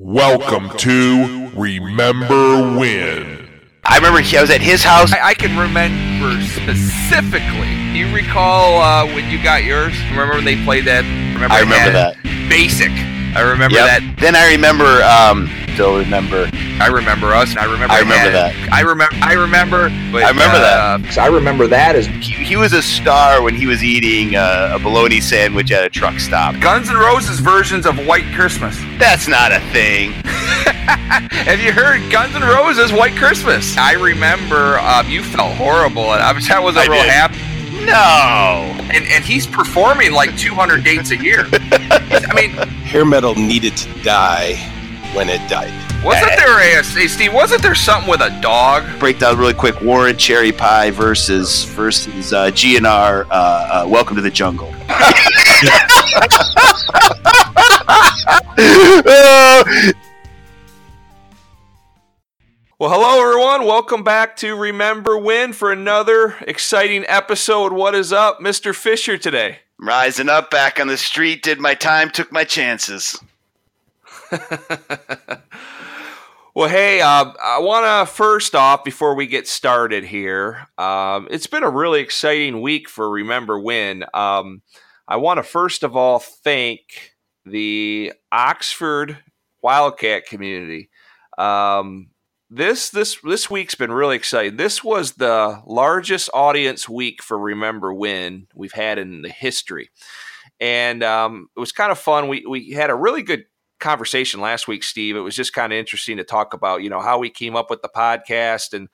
Welcome to Remember When. I remember he, I was at his house. I, I can remember specifically. Do you recall uh, when you got yours? Remember when they played that? Remember I remember had that. Basic. I remember Yep. that. Then I remember, um, still remember. I remember us. And I remember. I remember had- that. I remember. I remember. But, I remember that. uh, Because I remember that as He, he was a star when he was eating uh, a bologna sandwich at a truck stop. Guns N' Roses versions of White Christmas. That's not a thing. Have you heard Guns N' Roses White Christmas? I remember um, you felt horrible, and I was I wasn't I real did. happy. No. And and he's performing like 200 dates a year. I mean, hair metal needed to die when it died. wasn't there a Steve? Wasn't there something with a dog? Break down really quick. Warrant Cherry Pie versus versus uh, GNR. Uh, uh, Welcome to the Jungle. Well, hello everyone. Welcome back to Remember When for another exciting episode. What is up, Mr. Fisher today? Rising up, back on the street, did my time, took my chances. Well, hey, uh, I want to first off, before we get started here, um, it's been a really exciting week for Remember When. Um, I want to first of all thank the Oxford Wildcat community. Um, this this this week's been really exciting. This was the largest audience week for Remember When we've had in the history, and um, it was kind of fun. We we had a really good conversation last week, Steve. It was just kind of interesting to talk about, you know, how we came up with the podcast and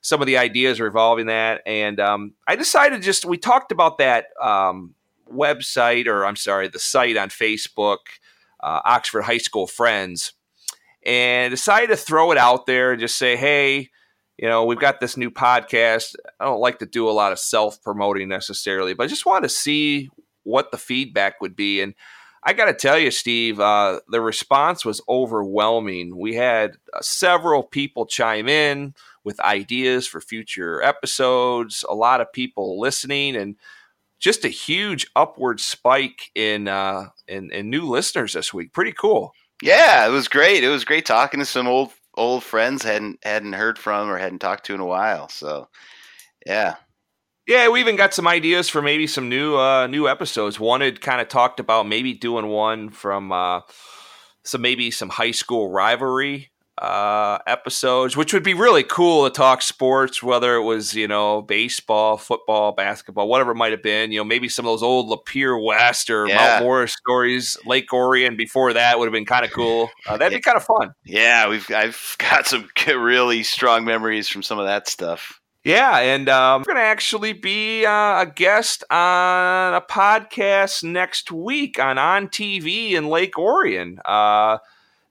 some of the ideas revolving that. And um, I decided just we talked about that um, website, or I'm sorry, the site on Facebook, uh, Oxford High School Friends, and decided to throw it out there and just say, hey. You know, we've got this new podcast. I don't like to do a lot of self promoting necessarily, but I just wanted to see what the feedback would be. And I got to tell you, Steve, uh, the response was overwhelming. We had uh, several people chime in with ideas for future episodes, a lot of people listening, and just a huge upward spike in, uh, in, in new listeners this week. Pretty cool. Yeah, it was great. It was great talking to some old old friends hadn't hadn't heard from or hadn't talked to in a while. So, yeah, Yeah, we even got some ideas for maybe some new uh, new episodes. One had kind of talked about maybe doing one from uh, some maybe some high school rivalry uh, episodes, which would be really cool to talk sports, whether it was you know baseball, football, basketball, whatever it might have been. You know, maybe some of those old Lapeer West or Yeah. Mount Morris stories, Lake Orion before that would have been kind of cool. Uh, that'd be kind of fun. yeah, we've I've got some really strong memories from some of that stuff. Yeah, and um, we're going to actually be uh, a guest on a podcast next week on On TV in Lake Orion. Uh,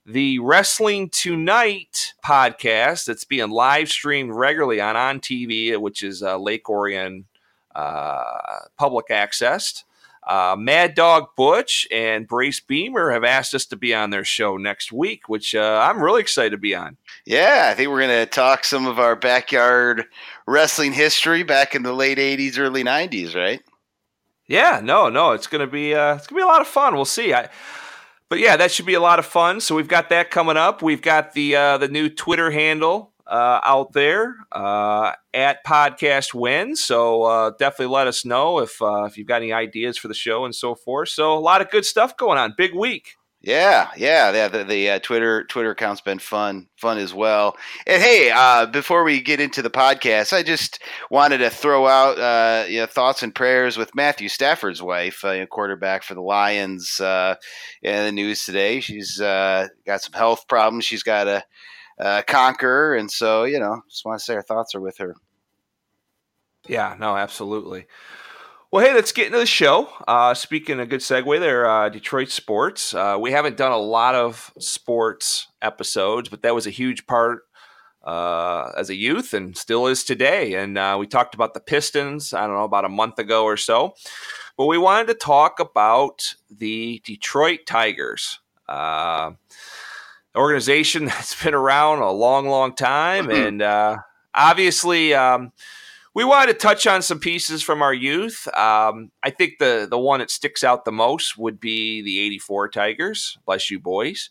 the Wrestling Tonight podcast that's being live streamed regularly on On TV, which is uh, Lake Orion uh, public accessed. Uh, Mad Dog Butch and Brace Beamer have asked us to be on their show next week, which uh, I'm really excited to be on. Yeah, I think we're gonna talk some of our backyard wrestling history back in the late '80s, early '90s, right? Yeah, no, no, it's gonna be uh, it's gonna be a lot of fun. We'll see. I, but yeah, that should be a lot of fun. So we've got that coming up. We've got the uh, the new Twitter handle uh, out there uh, at Podcast Win. So uh, definitely let us know if uh, if you've got any ideas for the show and so forth. So a lot of good stuff going on. Big week. Yeah, yeah, yeah. The, the uh, Twitter Twitter account's been fun, fun as well. And hey, uh, before we get into the podcast, I just wanted to throw out uh, you know, thoughts and prayers with Matthew Stafford's wife, uh, quarterback for the Lions. Uh, in the news today, she's uh, got some health problems. She's got to conquer, and so you know, just want to say our thoughts are with her. Yeah, no, absolutely. Well, hey, let's get into the show. Uh, speaking a good segue there, uh, Detroit sports. Uh, we haven't done a lot of sports episodes, but that was a huge part uh, as a youth and still is today. And uh, we talked about the Pistons, I don't know, about a month ago or so. But we wanted to talk about the Detroit Tigers. Uh, organization that's been around a long, long time. And uh, obviously, um, we wanted to touch on some pieces from our youth. Um, I think the the one that sticks out the most would be the '84 Tigers. Bless you, boys.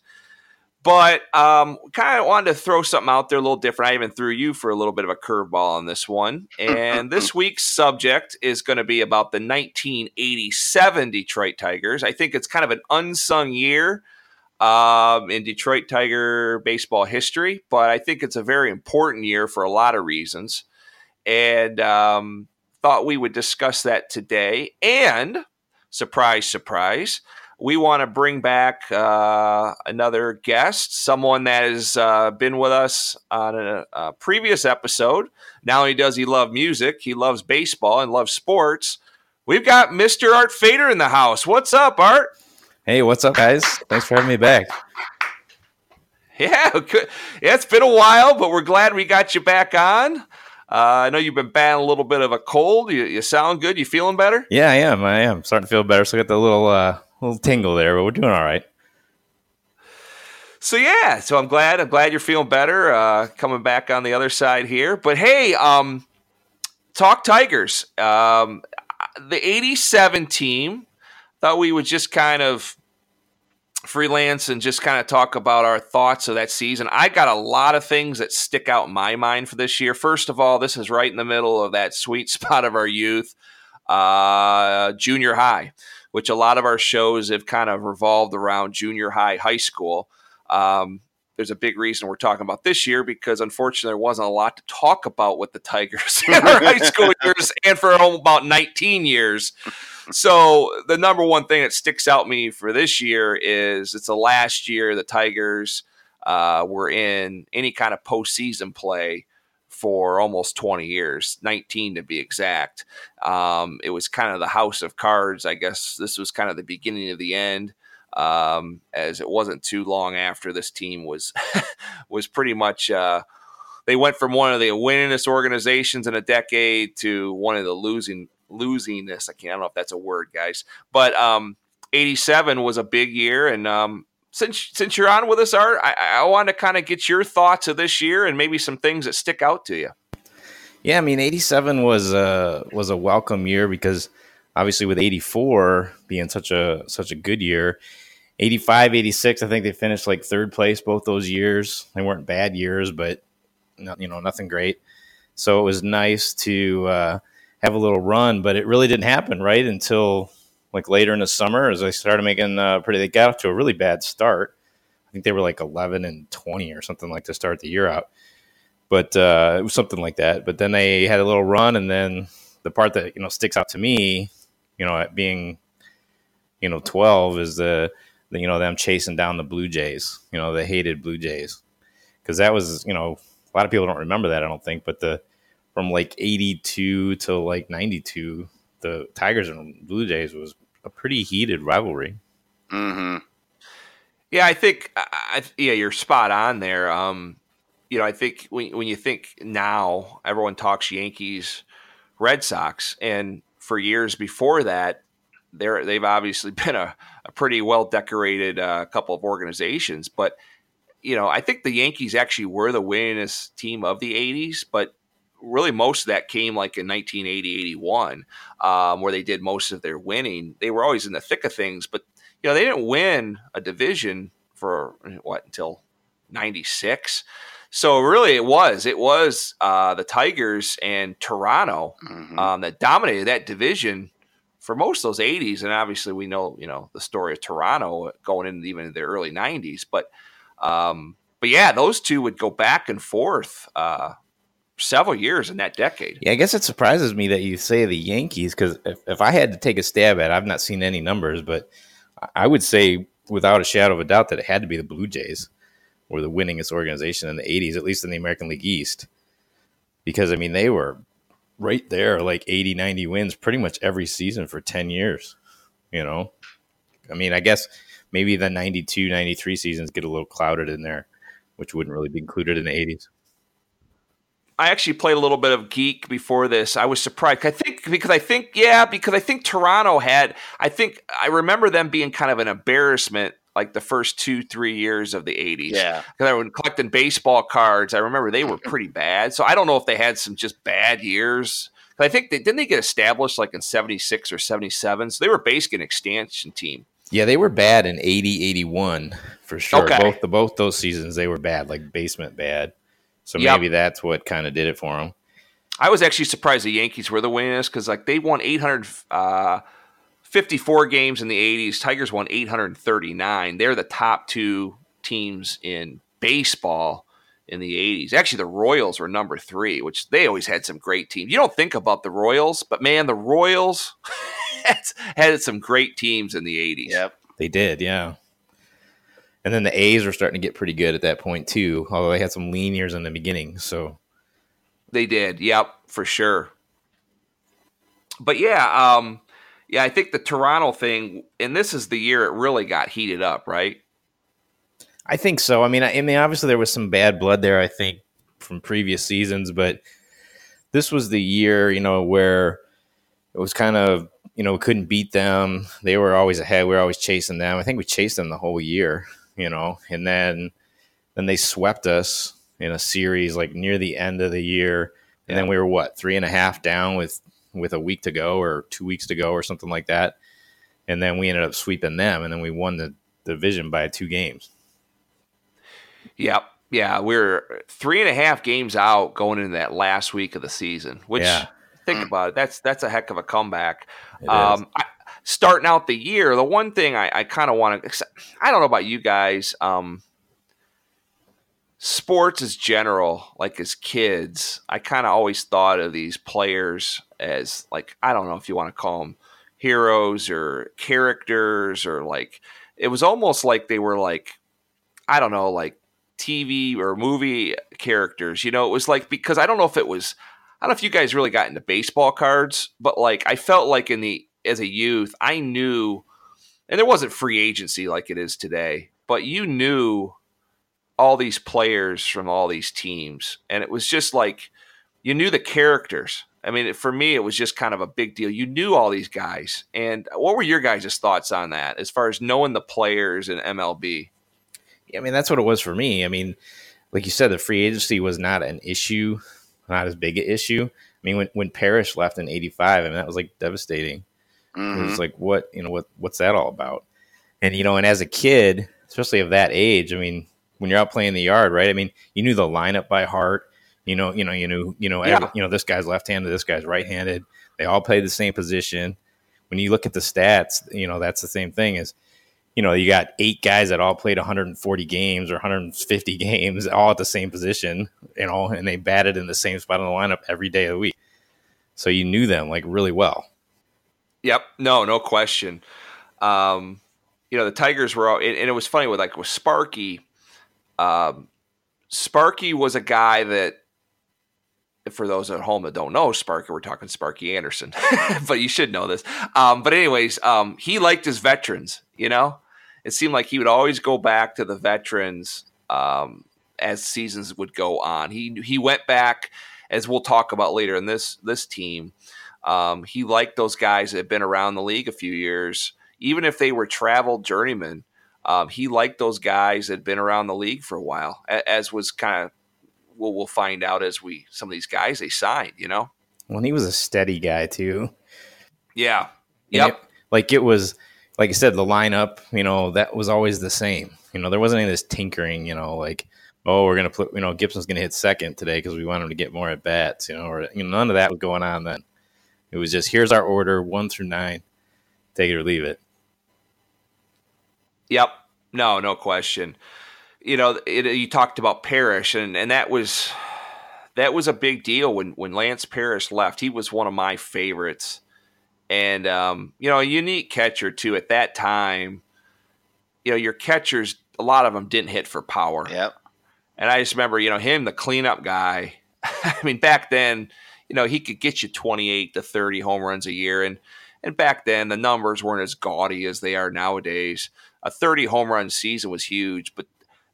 But um, kind of wanted to throw something out there a little different. I even threw you for a little bit of a curveball on this one. And this week's subject is going to be about the 1987 Detroit Tigers. I think it's kind of an unsung year um, in Detroit Tiger baseball history, but I think it's a very important year for a lot of reasons. And um, thought we would discuss that today. And surprise, surprise, we want to bring back uh, another guest, someone that has uh, been with us on a, a, previous episode. Not only does he love music, he loves baseball and loves sports. We've got Mr. Art Fader in the house. What's up, Art? Hey, what's up, guys? Thanks for having me back. Yeah, yeah, it's been a while, but we're glad we got you back on. Uh, I know you've been battling a little bit of a cold. You, you sound good. You feeling better? Yeah, I am. I am starting to feel better. So I got the little uh, little tingle there, but we're doing all right. So yeah, so I'm glad. I'm glad you're feeling better. Uh, coming back on the other side here, but hey, um, talk Tigers. Um, the '87 team. Thought we would just kind of freelance and just kind of talk about our thoughts of that season. I got a lot of things that stick out in my mind for this year. First of all, this is right in the middle of that sweet spot of our youth, uh, junior high which a lot of our shows have kind of revolved around junior high, high school. Um, there's a big reason we're talking about this year because unfortunately there wasn't a lot to talk about with the Tigers in our high school years and for about 19 years. So the number one thing that sticks out me for this year is it's the last year the Tigers uh, were in any kind of postseason play for almost 20 years, 19 to be exact. Um, it was kind of the house of cards. I guess this was kind of the beginning of the end. Um, as it wasn't too long after this team was was pretty much uh, they went from one of the winningest organizations in a decade to one of the losing losingness. I can't I don't know if that's a word, guys, but um, 87 was a big year, and um, since since you're on with us, Art, I, I want to kind of get your thoughts of this year and maybe some things that stick out to you. Yeah, I mean, '87 was a was a welcome year because obviously with '84 being such a such a good year, 85, 86, I think they finished like third place both those years. They weren't bad years, but not, you know nothing great. So it was nice to uh, have a little run, but it really didn't happen right until like later in the summer as I started making uh, pretty. They got off to a really bad start. I think they were like 11 and 20 or something like to start the year out. But uh, it was something like that. But then they had a little run, and then the part that you know sticks out to me, you know, at being you know 12 is the, the you know them chasing down the Blue Jays. You know, the hated Blue Jays because that was you know a lot of people don't remember that I don't think, but the from like 82 to like 92 the Tigers and Blue Jays was a pretty heated rivalry. Mm-hmm. Yeah, I think I, yeah, you're spot on there. Um, you know, I think when when you think now, everyone talks Yankees, Red Sox, and for years before that, they're they've obviously been a, a pretty well decorated uh, couple of organizations. But you know, I think the Yankees actually were the winningest team of the '80s, but really most of that came like in 1980 81 um, where they did most of their winning. They were always in the thick of things but you know they didn't win a division for what until 96 so really it was it was uh, the tigers and toronto mm-hmm. um, that dominated that division for most of those 80s and obviously we know you know the story of toronto going into even the early 90s but um, but yeah those two would go back and forth uh, several years in that decade. Yeah, I guess it surprises me that you say the Yankees because if, if I had to take a stab at, it, I've not seen any numbers, but I would say without a shadow of a doubt that it had to be the Blue Jays were the winningest organization in the '80s, at least in the American League East, because I mean they were right there, like 80, 90 wins pretty much every season for 10 years. You know, I mean, I guess maybe the 92, 93 seasons get a little clouded in there, which wouldn't really be included in the 80s. I actually played a little bit of Geek before this. I was surprised. I think because I think yeah, because I think Toronto had. I think I remember them being kind of an embarrassment like the first two three years of the 80s yeah because i was collecting baseball cards i remember they were pretty bad so i don't know if they had some just bad years i think they didn't they get established like in 76 or 77 so they were basically an expansion team yeah they were bad in 80 81 for sure. Okay. Both the both those seasons they were bad, like basement bad. So Yep. maybe that's what kind of did it for them. I was actually surprised the Yankees were the winners because like they won 854 uh, games in the 80s. Tigers won 839. They're the top two teams in baseball in the 80s. Actually, the Royals were number three, which they always had some great teams. You don't think about the Royals, but man, the Royals had, had some great teams in the 80s. Yep. They did, yeah. And then the A's were starting to get pretty good at that point too, although they had some lean years in the beginning. So They did. Yep, for sure. But yeah, um, yeah, I think the Toronto thing, and this is the year it really got heated up, right? I think so. I mean, I, I mean, obviously there was some bad blood there. I think from previous seasons, but this was the year, you know, where it was kind of, you know, we couldn't beat them. They were always ahead. We were always chasing them. I think we chased them the whole year, you know, and then then they swept us in a series like near the end of the year, and then we were what three and a half down with with a week to go or two weeks to go or something like that, and then we ended up sweeping them, and then we won the division by two games. Yep. Yeah, we're three and a half games out going into that last week of the season. Which Yeah. think about it, that's that's a heck of a comeback. Um, I, starting out the year, the one thing I, I kind of want to, I don't know about you guys, um, sports as general, like as kids, I kind of always thought of these players as like, I don't know if you want to call them heroes or characters or like, it was almost like they were like, I don't know, like TV or movie characters. You know, it was like, because I don't know if it was, I don't know if you guys really got into baseball cards, but like I felt like in the as a youth, I knew, and there wasn't free agency like it is today, but you knew all these players from all these teams, and it was just like you knew the characters. I mean, for me, it was just kind of a big deal. You knew all these guys, and what were your guys' thoughts on that as far as knowing the players in MLB? Yeah, I mean, that's what it was for me. I mean, like you said, the free agency was not an issue, not as big an issue. I mean, when, when Parrish left in '85, I mean, that was like devastating. It Mhm. was like, what you know, what what's that all about? And you know, and as a kid, especially of that age, I mean, when you're out playing the yard, right? I mean, you knew the lineup by heart. You know, you know, you knew, you know, every, you know, this guy's left-handed, this guy's right-handed. They all play the same position. When you look at the stats, you know, that's the same thing is you know, you got eight guys that all played 140 games or 150 games, all at the same position, you know, and they batted in the same spot on the lineup every day of the week. So you knew them like really well. Yep. No, no question. Um, you know, the Tigers were all, and, and it was funny with like with Sparky. Um, Sparky was a guy that, for those at home that don't know Sparky, we're talking Sparky Anderson, but you should know this. Um, but anyways, um, he liked his veterans. You know, it seemed like he would always go back to the veterans um, as seasons would go on. He he went back, as we'll talk about later in this this team. Um, he liked those guys that had been around the league a few years, even if they were traveled journeymen. Um, he liked those guys that had been around the league for a while, as was kind of we'll, we'll find out as we some of these guys they signed. You know, Well, he was a steady guy too. yeah, yep, it- like it was, like I said, the lineup, you know, that was always the same. You know, there wasn't any of this tinkering, you know, like, oh, we're going to put, you know, Gibson's going to hit second today because we want him to get more at bats, you know, or, you know, none of that was going on then. It was just, here's our order, one through nine, take it or leave it. Yep. No, no question. You know, it, you talked about Parrish, and, and that was that was a big deal when when Lance Parrish left. He was one of my favorites, and um, you know, a unique catcher too. At that time, you know, your catchers, a lot of them didn't hit for power. Yep. And I just remember, you know, him, the cleanup guy. I mean, back then, you know, he could get you 28 to 30 home runs a year. And, and back then, the numbers weren't as gaudy as they are nowadays. A 30 home run season was huge. But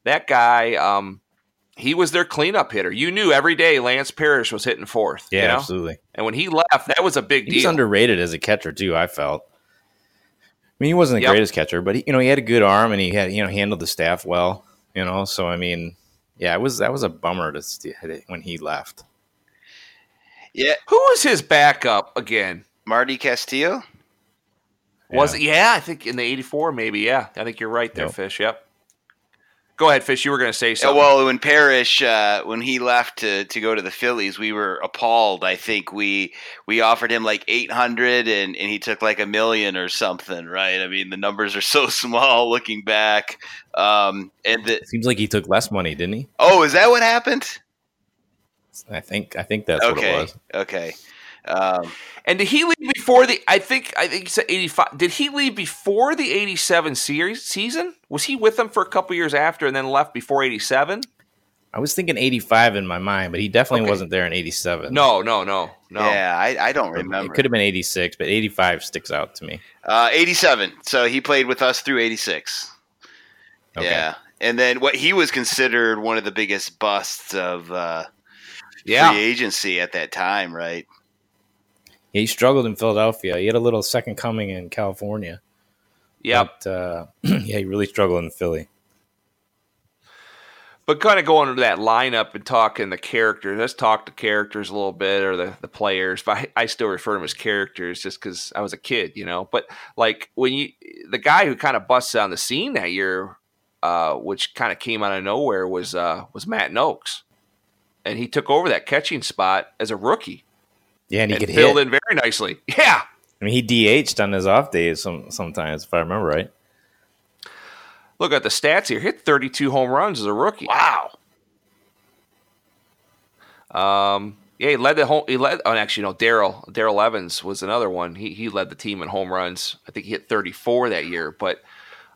that guy, um, he was their cleanup hitter. You knew every day Lance Parrish was hitting fourth. Yeah, you know? absolutely. And when he left, that was a big deal. underrated as a catcher too. I felt. I mean, he wasn't the Yep. greatest catcher, but he, you know, he had a good arm and he had, you know, handled the staff well. You know, so I mean, yeah, it was that was a bummer to when he left. Yeah. Who was his backup again? Marty Castillo. Was Yeah. it? Yeah, I think in the 84, maybe. Yeah, I think you're right there, Yep. Fish. Yep. Go ahead, Fish. You were going to say Yeah, something. well, when Parrish, uh, when he left to, to go to the Phillies, we were appalled. I think we we offered him like eight hundred, and, and he took like a million or something. Right? I mean, the numbers are so small looking back. Um, and the, Seems like he took less money, didn't he? oh, is that what happened? I think I think that's what it okay, was. okay. Um, and did he leave before the? I think I think he said eighty five. Did he leave before the eighty seven series season? Was he with them for a couple years after and then left before eighty seven? I was thinking 85 in my mind, but he definitely Okay. wasn't there in 87. No, no, no, no. Yeah, I, I don't remember. It could have been 86, but 85 sticks out to me. Uh, 87. So he played with us through 86. Okay. Yeah. And then what he was considered one of the biggest busts of uh, Yeah. free agency at that time, right? Yeah, he struggled in Philadelphia. He had a little second coming in California. Yep. But, uh, yeah, he really struggled in Philly. But kind of going into that lineup and talking the characters, let's talk the characters a little bit or the, the players. But I, I still refer to them as characters just because I was a kid, you know. But like when you, the guy who kind of busts on the scene that year, uh, which kind of came out of nowhere, was uh, was Matt Nokes, and he took over that catching spot as a rookie Yeah, and he and could filled hit. in very nicely. Yeah, I mean, he DH'd on his off days some, sometimes, if I remember right. look at the stats here. Hit 32 home runs as a rookie. Wow. Um, yeah, he led the home. He led. Oh, actually, no. Darrell Darrell Evans was another one. He he led the team in home runs. I think he hit 34 that year. But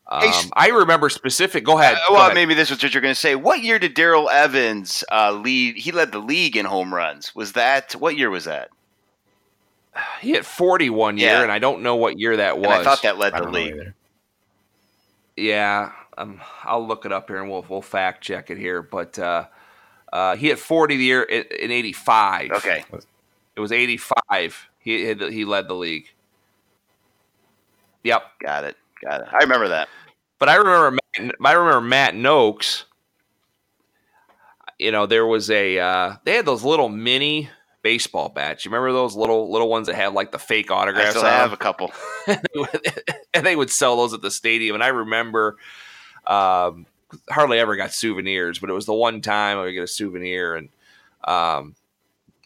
um, Hey, s- I remember specific. Go ahead. Uh, go well, ahead. maybe this was what you're going to say. What year did Darrell Evans uh, lead? He led the league in home runs. Was that what year was that? he hit 40 one year, Yeah. and I don't know what year that was. And I thought that led the league. Yeah, um, I'll look it up here and we'll we'll fact check it here. But uh, uh, he hit 40 the year in, in 85. Okay. it was 85. He he he led the league. Yep. Got it. Got it. I remember that. But I remember Matt, I remember Matt Nokes. You know, there was a uh, they had those little mini baseball bats. You remember those little little ones that had like the fake autographs? I still have a couple. and they would sell those at the stadium. And I remember um, hardly ever got souvenirs, but it was the one time I would get a souvenir. And um,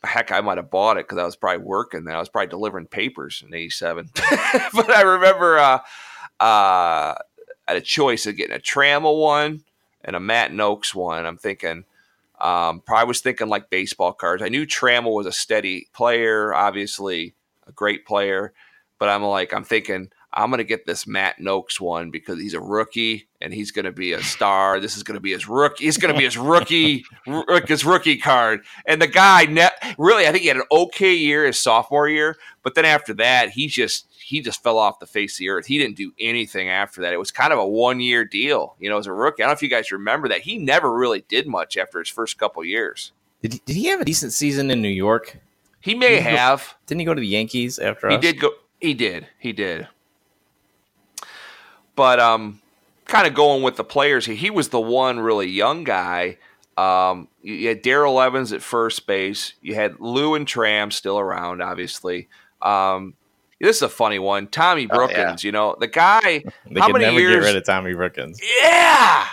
heck, I might have bought it because I was probably working then. I was probably delivering papers in '87. but I remember uh, uh, I had a choice of getting a Trammell one and a Matt Nokes one. I'm thinking. Um, probably was thinking like baseball cards. I knew Trammell was a steady player, obviously a great player, but I'm like, I'm thinking I'm gonna get this Matt Nokes one because he's a rookie and he's gonna be a star. This is gonna be his rookie. He's gonna be his rookie, rook- his rookie card. And the guy, ne- really, I think he had an okay year his sophomore year, but then after that, he just he just fell off the face of the earth. He didn't do anything after that. It was kind of a one year deal, you know, as a rookie. I don't know if you guys remember that. He never really did much after his first couple years. Did he, did he have a decent season in New York? He may He go- have. Didn't he go to the Yankees after He us? did go. He did. He did. But um, kind of going with the players here, he was the one really young guy. Um, you, had Darrell Evans at first base. You had Lou and Tram still around, obviously. Um, this is a funny one. Tommy Oh, yeah. Brookens, you know, the guy. They how could many never years? get rid of Tommy Brookens. Yeah.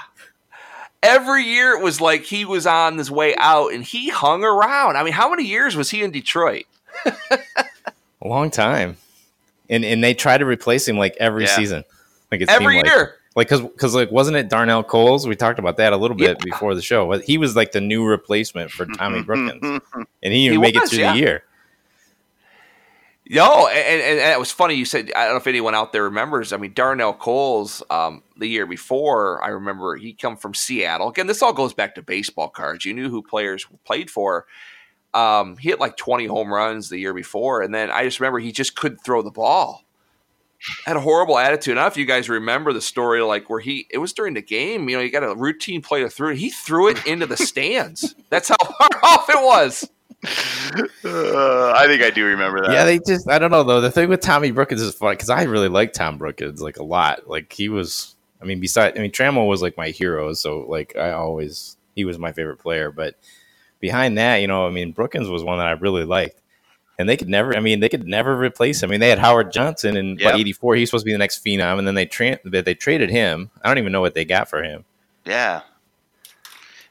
Every year it was like he was on his way out and he hung around. I mean, how many years was he in Detroit? A long time. And and they try to replace him like every Yeah. season. Like it Every seemed like. year. Like, cause, cause, like, wasn't it Darnell Coles? We talked about that a little bit Yeah. before the show. But He was like the new replacement for Tommy Brookens, and he didn't make was, it through yeah. the year. No, and, and, and it was funny. You said I don't know if anyone out there remembers. I mean, Darnell Coles, um, the year before, I remember he come from Seattle. Again, this all goes back to baseball cards. You knew who players played for. Um, he hit like twenty home runs the year before, and then I just remember he just couldn't throw the ball. Had a horrible attitude. I don't know if you guys remember the story, like where he it was during the game. You know, you got a routine play to throw it. He threw it into the stands. That's how far off it was. Uh, I think I do remember that. yeah, they just I don't know though. The thing with Tommy Brookens is fun because I really like Tom Brookens like a lot. Like he was, I mean, besides, I mean, Trammell was like my hero, so like I always he was my favorite player. But behind that, you know, I mean, Brookens was one that I really liked, and they could never, I mean, they could never replace him. I mean, they had Howard Johnson in Yep. '84; he's supposed to be the next phenom, and then they tra- they, they traded him. I don't even know what they got for him. Yeah.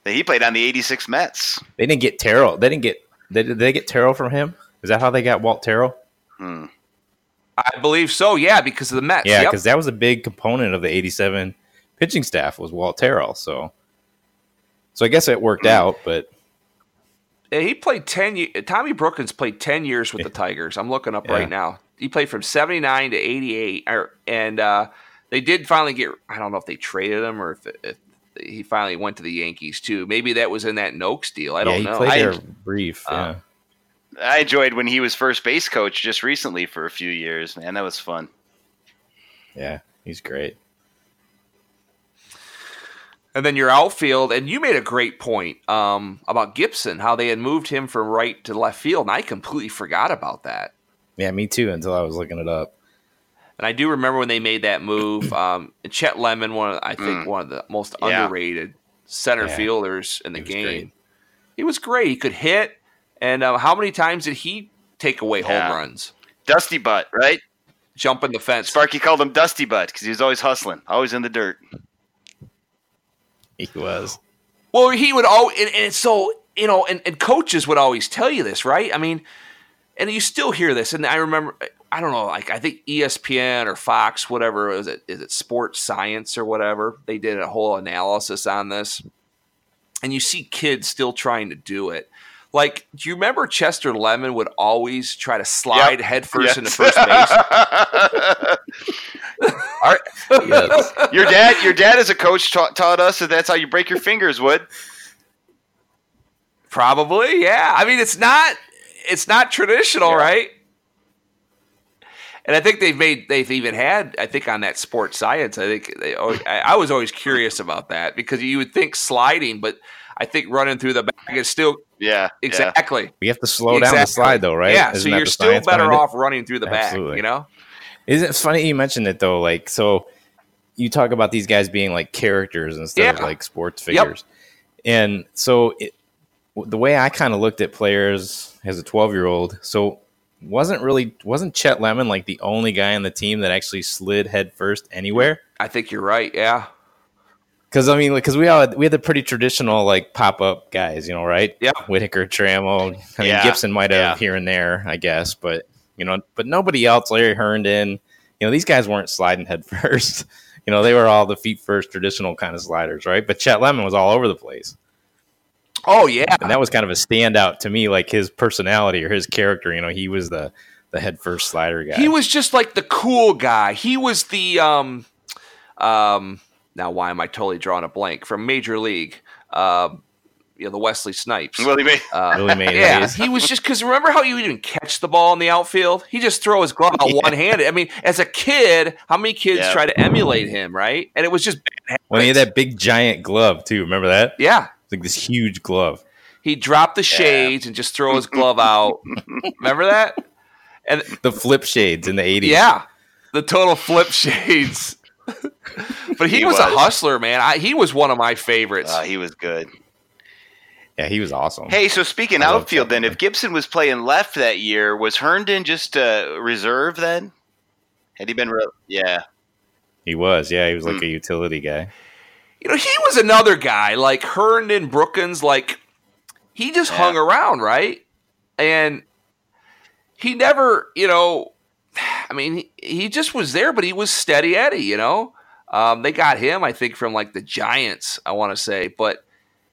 He played on the 86 Mets. They didn't get Terrell. They didn't get. They, did they get Terrell from him? Is that how they got Walt Terrell? Hmm. I believe so. Yeah, because of the Mets. Yeah, Yep. because that was a big component of the '87 pitching staff was Walt Terrell. So, so I guess it worked out. But Yeah, he played ten. ye- Tommy Brookens played ten years with the Tigers. I'm looking up Yeah. right now. He played from '79 to '88, or- and uh, they did finally get. I don't know if they traded him or if, if he finally went to the Yankees too. Maybe that was in that Nokes deal. I don't he know. played I- there brief. Uh, yeah. I enjoyed when he was first base coach just recently for a few years, man. That was fun. yeah, he's great. And then your outfield, and you made a great point um, about Gibson, how they had moved him from right to left field, and I completely forgot about that. Yeah, me too. Until I was looking it up. And I do remember when they made that move. Um, Chet Lemon, one of, I think Mm. one of the most Yeah. underrated center Yeah. fielders in the He game. great. He was great. He could hit. And uh, how many times did he take away Yeah. home runs, Dusty Butt, right? jumping the fence? Sparky called him Dusty Butt because he was always hustling, always in the dirt. He was. Well, he would always, and, and so you know, and, and coaches would always tell you this, right? I mean, and you still hear this, and I remember, I don't know, like I think ESPN or Fox, whatever is it, is it Sports Science or whatever? They did a whole analysis on this, and you see kids still trying to do it. Like, do you remember Chester Lemon would always try to slide headfirst into first base? Our- Yes. your dad, your dad as a coach taught, taught us that that's how you break your fingers. Would Probably, yeah. I mean, it's not it's not traditional, Yeah. right? And I think they've made they've even had I think on that sports science. I think they, always, I, I was always curious about that because you would think sliding, but I think running through the back is still yeah, yeah. exactly. We have to slow down the slide, though, right? Yeah, Isn't so you're still better behind it? off running through the Absolutely. back. You know, Isn't it funny you mentioned it though? Like, so you talk about these guys being like characters instead of like sports Yep. figures, and so it, the way I kind of looked at players as a twelve year old, so wasn't really wasn't Chet Lemon like the only guy on the team that actually slid head first anywhere? I think you're right. Yeah, Because I mean, because we all had, we had the pretty traditional like pop up guys, you know, right? Yeah. Whitaker, Trammell. I mean, Yeah. Gibson might have Yeah. here and there, I guess, but you know, but nobody else. Larry Herndon, you know, these guys weren't sliding head first. You know, they were all the feet first traditional kind of sliders, right? But Chet Lemon was all over the place, Oh yeah, and that was kind of a standout to me, like his personality or his character. You know, he was the the head first slider guy. He was just like the cool guy. He was the um um now why am I totally drawing a blank from Major League? Um you know, the Wesley Snipes. Willie Mays. Uh, Really made yeah, he was just because remember how you even catch the ball in the outfield? He just throw his glove out Yeah. one handed. I mean, as a kid, how many kids Yeah. try to emulate him, right? And it was just bad when he had that big giant glove too. Remember that? yeah. Like this huge glove. He dropped the shades and just throw his glove out. remember that? And The flip shades in the eighties. Yeah, the total flip shades. but he, He was, a hustler, man. I, he was one of my favorites. Uh, he was good. Yeah, he was awesome. Hey, so speaking I outfield, then, if Gibson was playing left that year, was Herndon just uh, reserve then? Had he been? Re- yeah, He was, yeah, he was like a utility guy. you know, he was another guy like Herndon Brookens. Like he just Yeah. hung around, right? And he never, you know, I mean, he, he just was there, but he was steady Eddie. You know, um, they got him, I think, from like the Giants. I want to say, but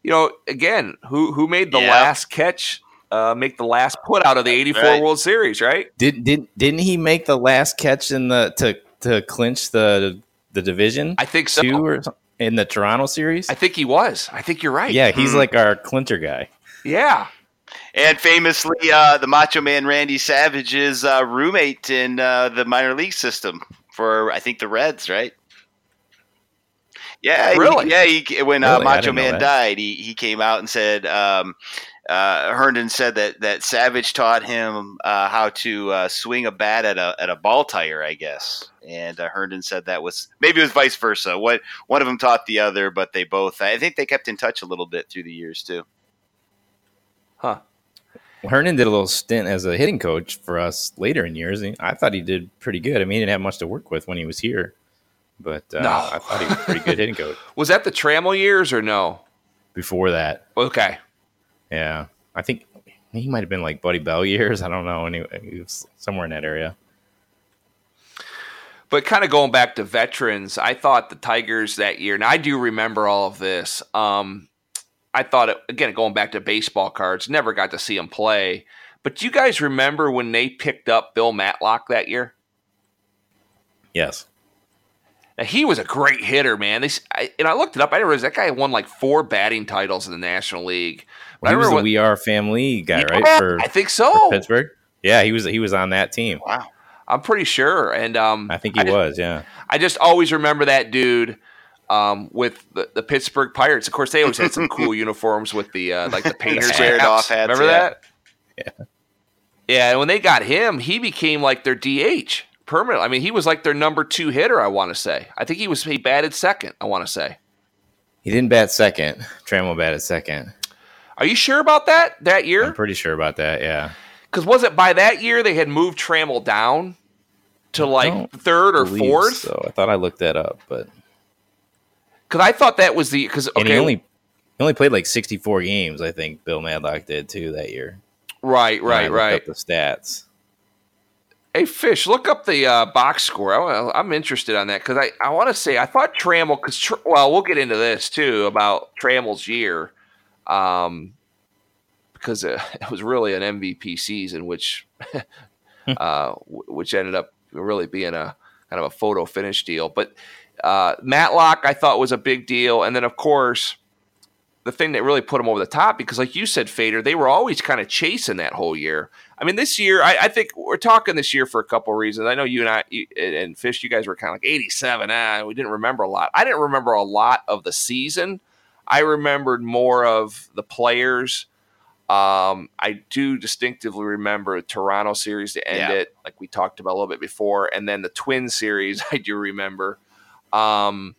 you know, again, who who made the Yeah. last catch? Uh, make the last put out of the '84 Right. World Series, right? Did did didn't he make the last catch in the to to clinch the the division I think so. two or in the Toronto series? I think he was. I think you're right. yeah, he's Hmm. like our clincher guy. Yeah. and famously, uh, the Macho Man Randy Savage's uh, roommate in uh, the minor league system for I think the Reds, right? Yeah, he- Really? yeah. He, when uh, Really? Macho Man died, he he came out and said. Um, uh, Herndon said that, that Savage taught him uh, how to uh, swing a bat at a at a ball tire, I guess. And uh, Herndon said that was maybe it was vice versa. What one of them taught the other, but they both. I think they kept in touch a little bit through the years too. Huh. Herndon did a little stint as a hitting coach for us later in years. I thought he did pretty good. I mean, he didn't have much to work with when he was here, but uh, No. I thought he was pretty good hitting coach Was that the Trammell years or no? before that. Okay. Yeah, I think he might have been like Buddy Bell years. I don't know. Anyway, he was somewhere in that area. But kind of going back to veterans, I thought the Tigers that year, and I do remember all of this. Um, I thought, it, again, going back to baseball cards, never got to see them play. But do you guys remember when they picked up Bill Madlock that year? Yes. Now, he was a great hitter, man. They, s- I, and I looked it up. I didn't realize that guy won like four batting titles in the National League. But he I was remember the We Are Family guy, right? For, I think for so. Pittsburgh. Yeah, he was. He was on that team. Wow. I'm pretty sure. And um, I think he I just- was. Yeah. I just always remember that dude um, with the, the Pittsburgh Pirates. Of course, they always had some cool uniforms with the uh, like the painters squared hats. off hats, Remember yeah. that? Yeah. Yeah, and when they got him, he became like their DH permanent. I mean, he was like their number two hitter. I want to say. I think he was he batted second. I want to say. He didn't bat second. Trammell batted second. Are you sure about that that year? I'm pretty sure about that. Yeah. Because was it by that year they had moved Trammell down to like third or fourth? So I thought I looked that up, but Because I thought that was the because and okay, he only he only played like 64 games. I think Bill Madlock did too that year. right, right, right. Up the stats. Hey, Fish, look up the uh, box score. I, am interested on that because I, I want to say I thought Trammell because tr- well we'll get into this too about Trammell's year, um, because uh, it was really an MVP season, which uh, w- which ended up really being a kind of a photo finish deal. But uh, Madlock I thought was a big deal, and then of course the thing that really put them over the top because, like you said, Fader, they were always kind of chasing that whole year. I mean, this year, I, I think we're talking this year for a couple reasons. I know you and I you, and and Fish, you guys were kind of like 87. Ah, we didn't remember a lot. I didn't remember a lot of the season. I remembered more of the players. Um, I do distinctively remember the Toronto series to end Yeah. it, like we talked about a little bit before, and then the Twin series. I do remember. Um,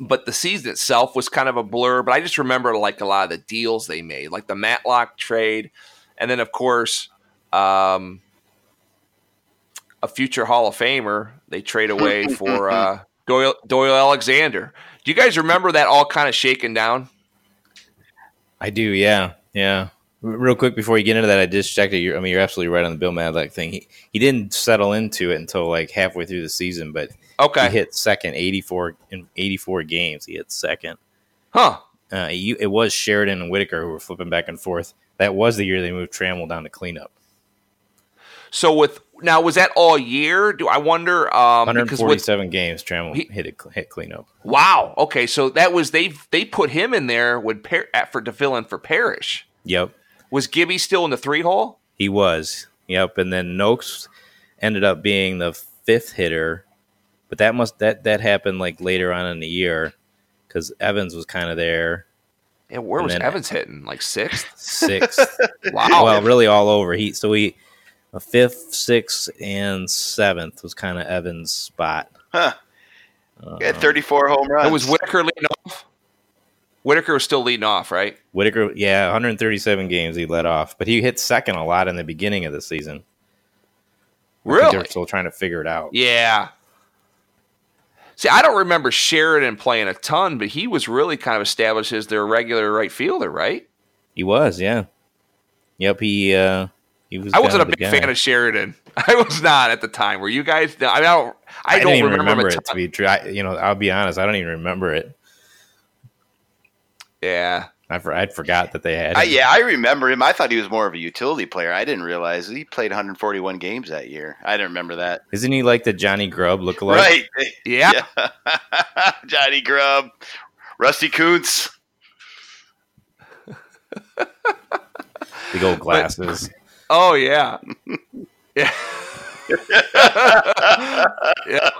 but the season itself was kind of a blur. But I just remember like a lot of the deals they made, like the Madlock trade, and then of course, um, a future Hall of Famer they trade away for uh, Doyle, Doyle Alexander. Do you guys remember that all kind of shaken down? I do. Yeah. Yeah. Real quick before you get into that, I just checked it. You're, I mean, you're absolutely right on the Bill Madlock thing. He he didn't settle into it until like halfway through the season, but Okay, he hit second 84 in 84 games. He hit second. huh? Uh, you, it was Sheridan and Whitaker who were flipping back and forth. That was the year they moved Trammell down to cleanup. So with now was that all year? Do I wonder? Um, because with 147 games, Trammell He- hit it, hit cleanup. wow, okay, so that was they they put him in there with Par- for to fill in for Parrish. Yep, Was Gibby still in the three hole? he was. Yep, and then Nokes ended up being the fifth hitter, but that must that that happened like later on in the year because Evans was kind of there Yeah, where And was then- Evans hitting? Like sixth? sixth. Wow. well, really all over. He so he a fifth, sixth, and seventh was kind of Evans' spot. Huh. Uh, He had 34 home runs. it was Whitaker leading off. Whitaker was still leading off, right? Whitaker, yeah, 137 games he led off, but he hit second a lot in the beginning of the season. I think Really? they're still trying to figure it out. Yeah. See, I don't remember Sheridan playing a ton, but he was really kind of established as their regular right fielder, right? He was, yeah. Yep, he uh he was. I wasn't a big guy. fan of Sheridan. I was not at the time. Were you guys? I, mean, I don't. I, I, don't don't even remember, remember, it to be true. I, you know, I'll be honest, I don't even remember it. Yeah. I for, I'd forgot that they had. I, him. yeah, I remember him. I thought he was more of a utility player. I didn't realize he played 141 games that year. I didn't remember that. Isn't he like the Johnny Grubb lookalike? right. Yeah. Yeah. Johnny Grubb, Rusty Kuntz. Big old glasses. Oh yeah. yeah. yeah.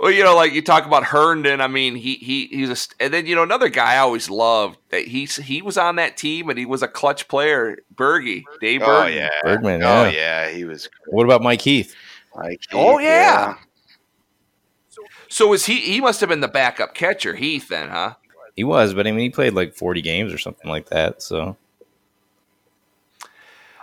Well, you know, like you talk about Herndon. I mean, he he he's a and then you know another guy I always loved that he's he was on that team and he was a clutch player. Bergie, Dave Oh Bergie. yeah. Bergman, Oh yeah. yeah, he was. What about Mike Heath? Like, Oh, yeah. So was he? He must have been the backup catcher, Heath. Then, huh? He was, but I mean, he played like 40 games or something like that. So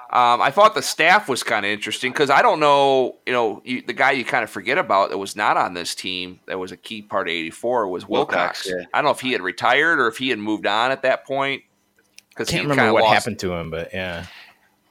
Um, I thought the staff was kind of interesting because I don't know, you know, you, the guy you kind of forget about that was not on this team that was a key part of '84 was Wilcox. Wilcox, yeah. I don't know if he had retired or if he had moved on at that point. Because Can't remember what happened to him, but yeah,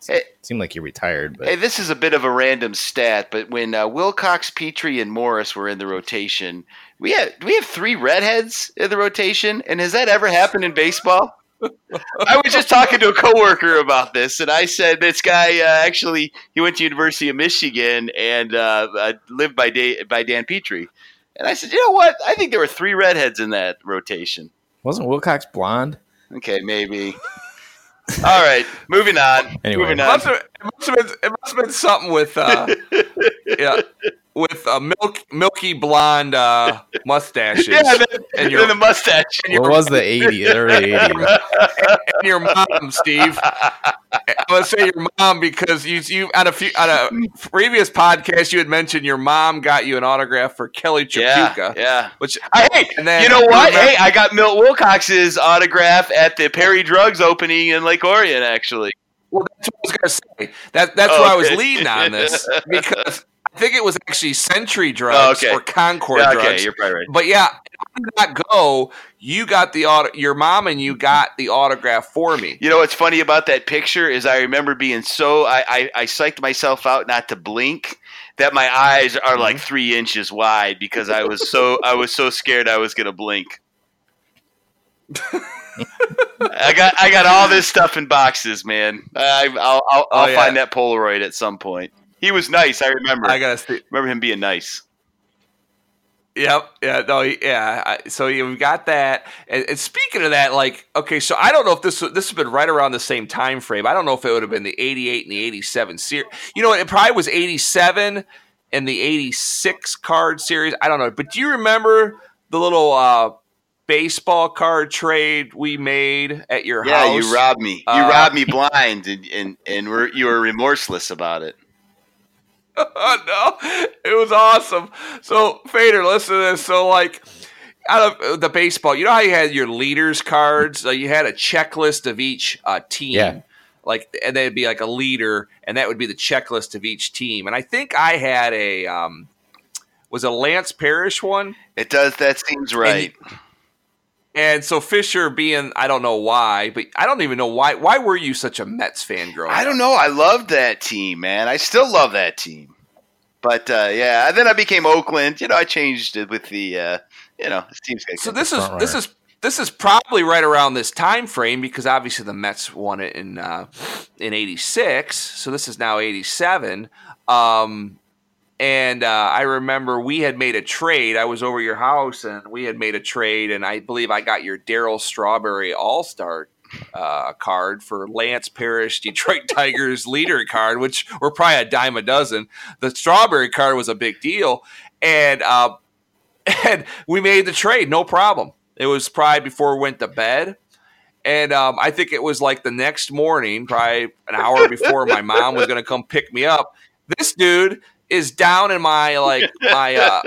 Hey, seemed like he retired. But hey, this is a bit of a random stat, but when uh, Wilcox, Petry, and Morris were in the rotation, we had we have three redheads in the rotation, and has that ever happened in baseball? I was just talking to a coworker about this, and I said this guy uh, actually he went to University of Michigan and uh, uh, lived by da- by Dan Petry, and I said, you know what? I think there were three redheads in that rotation. wasn't Wilcox blonde? Okay, maybe. All right, moving on. Anyway. moving It must, have, it, must have been, it must have been something with, uh, yeah, with a milk, milky blonde uh, mustaches. Yeah, and then, And and your- then the mustache. What was the 80s, early 80s? and your mom, Steve. I'm gonna say your mom because you you on a few on a previous podcast you had mentioned your mom got you an autograph for Kelly Yeah, Chapuka, yeah. which I, hey, And then- you know what? remember- Hey, I got Milt Wilcox's autograph at the Perry Drugs opening in Lake Orion. Actually, well that's what I was gonna say. That that's Oh, why I was okay. leading on this because I think it was actually Century oh, Drugs Oh, okay. or Concord yeah, Drugs. okay, you're probably right. But yeah, did not go. You got the auto. Your mom and you got the autograph for me. You know what's funny about that picture is I remember being so I, I, I psyched myself out not to blink that my eyes are mm-hmm. like three inches wide because I was so I was so scared I was gonna blink. I got I got all this stuff in boxes, man. I, I'll I'll, Oh, I'll yeah. find that Polaroid at some point. He was nice. I remember. I gotta see. remember him being nice. Yep. Yeah. No. Yeah. So yeah, we got that. And, and speaking of that, like, okay, so I don't know if this this has been right around the same time frame. I don't know if it would have been the '88 and the '87 series. You know, it probably was '87 and the '86 card series. I don't know. But do you remember the little uh, baseball card trade we made at your Yeah, house? Yeah, you robbed me. You Uh, robbed me blind, and and, and were, you were remorseless about it. Oh no, it was awesome. So Fader, listen to this. So like out of the baseball, you know how you had your leaders cards? Uh, you had a checklist of each uh, team. Yeah. Like and they'd be like a leader, and that would be the checklist of each team. And I think I had a um, was a Lance Parrish one. It does. That seems right. And so Fisher being I don't know why, but I don't even know why why were you such a Mets fan growing I up? don't know. I loved that team, man. I still love that team. But uh, yeah, then I became Oakland. You know, I changed it with the uh, you know the teams. So this is this is this is probably right around this time frame because obviously the Mets won it in uh, in '86. So this is now '87. Um, and uh, I remember we had made a trade. I was over your house and we had made a trade, and I believe I got your Darryl Strawberry All Star uh, card for Lance Parrish Detroit Tigers leader card, which were probably a dime a dozen. The Strawberry card was a big deal, and uh, and we made the trade, no problem. It was probably before we went to bed. And um, I think it was like the next morning, probably an hour before my mom was going to come pick me up. This dude is down in my like my uh,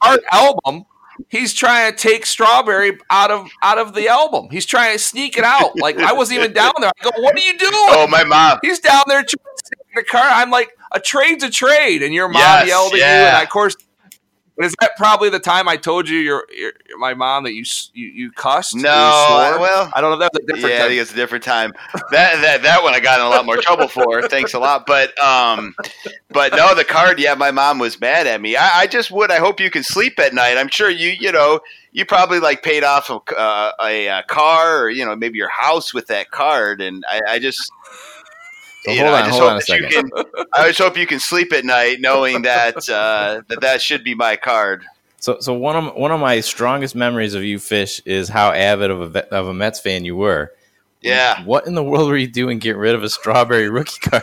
card album. He's trying to take strawberry out of out of the album. He's trying to sneak it out. Like I wasn't even down there. I go, "What are you doing?" oh, my mom. He's down there trying to take the car. I'm like, "A trade's a trade," and your mom Yes, yelled at you, and I, of course. Is that probably the time I told you your, your my mom that you you, you cussed? No, swore? well, I don't know if that was a different Yeah, I time. think it's a different time. That that that one I got in a lot more trouble for. Thanks a lot, but um, but no, the card. Yeah, my mom was mad at me. I, I just would. I hope you can sleep at night. I'm sure you you know you probably like paid off a, uh, a, uh car or you know maybe your house with that card, and I, I just. So you hold know, I on, just hold hope on a you can. I just hope you can sleep at night knowing that uh, that that should be my card. So, so one of one of my strongest memories of you, Fish, is how avid of a of a Mets fan you were. Yeah, What in the world were you doing getting rid of a strawberry rookie card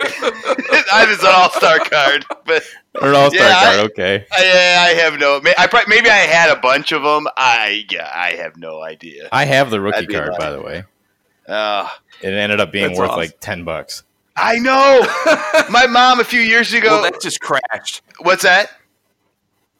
I was an all star card, but or an All Star Yeah, I- card? Okay, I, I have no. I prob- maybe I had a bunch of them. I yeah, I have no idea. I have the rookie card, by the way. Uh, It ended up being That's worth awesome. like ten bucks. I know. My mom a few years ago. well, that just crashed. what's that?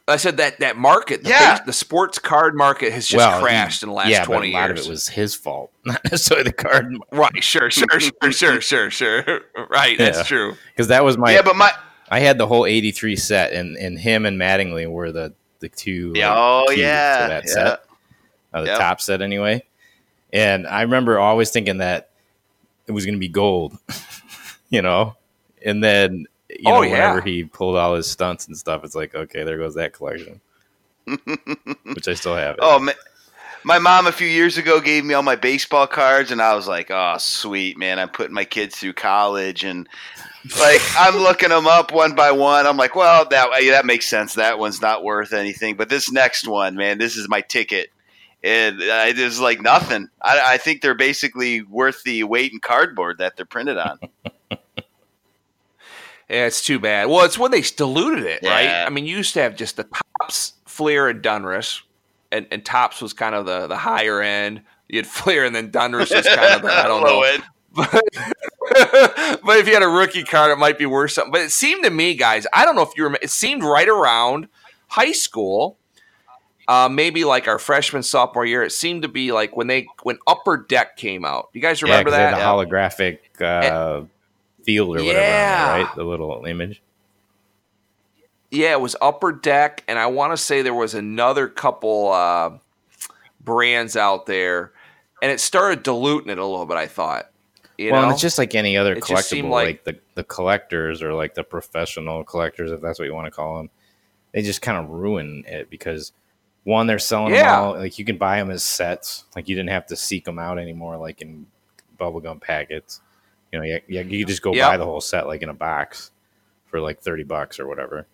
I said that that market, the, Yeah. base- the sports card market has just Well, crashed in the last yeah, twenty but a lot years. of it was his fault, not necessarily the card, right, sure, sure, sure, sure, sure, sure. Right, Yeah. that's true. because that was my. yeah, but my I had the whole '83 set, and and him and Mattingly were the the two. yeah, like, oh keys yeah, to that yeah. set, uh, the Yep. top set anyway. And I remember always thinking that it was going to be gold, you know, and then you Oh, know yeah. whenever he pulled all his stunts and stuff, it's like okay, there goes that collection, which I still have. It. Oh man. My mom a few years ago gave me all my baseball cards, and I was like, "Oh, sweet man! I'm putting my kids through college, and like I'm looking them up one by one. I'm like, well, that that makes sense. That one's not worth anything, but this next one, man, this is my ticket. And uh, it is like nothing. I, I think they're basically worth the weight in cardboard that they're printed on. Yeah, it's too bad. Well, it's when they diluted it, right? I mean, you used to have just the Topps, Fleer, and Donruss, and, and Topps was kind of the, the higher end. You had Fleer, and then Donruss was kind of the I don't know. end. But, but if you had a rookie card, it might be worth something. But it seemed to me, guys, I don't know if you remember, it seemed right around high school, uh, maybe like our freshman sophomore year. It seemed to be like when they when Upper Deck came out. You guys yeah, remember had that? the holographic uh, field or whatever, Yeah. there, right? The little image. Yeah, it was Upper Deck, and I want to say there was another couple uh, brands out there, and it started diluting it a little bit. I thought, you well, know, and it's just like any other It collectible, like- like, the, the collectors or like the professional collectors, if that's what you want to call them. They just kind of ruin it because one, they're selling Yeah. them all. Like you can buy them as sets. Like you didn't have to seek them out anymore, like in bubblegum packets. You know, yeah, yeah, you could just go Yep. buy the whole set like in a box for like thirty bucks or whatever.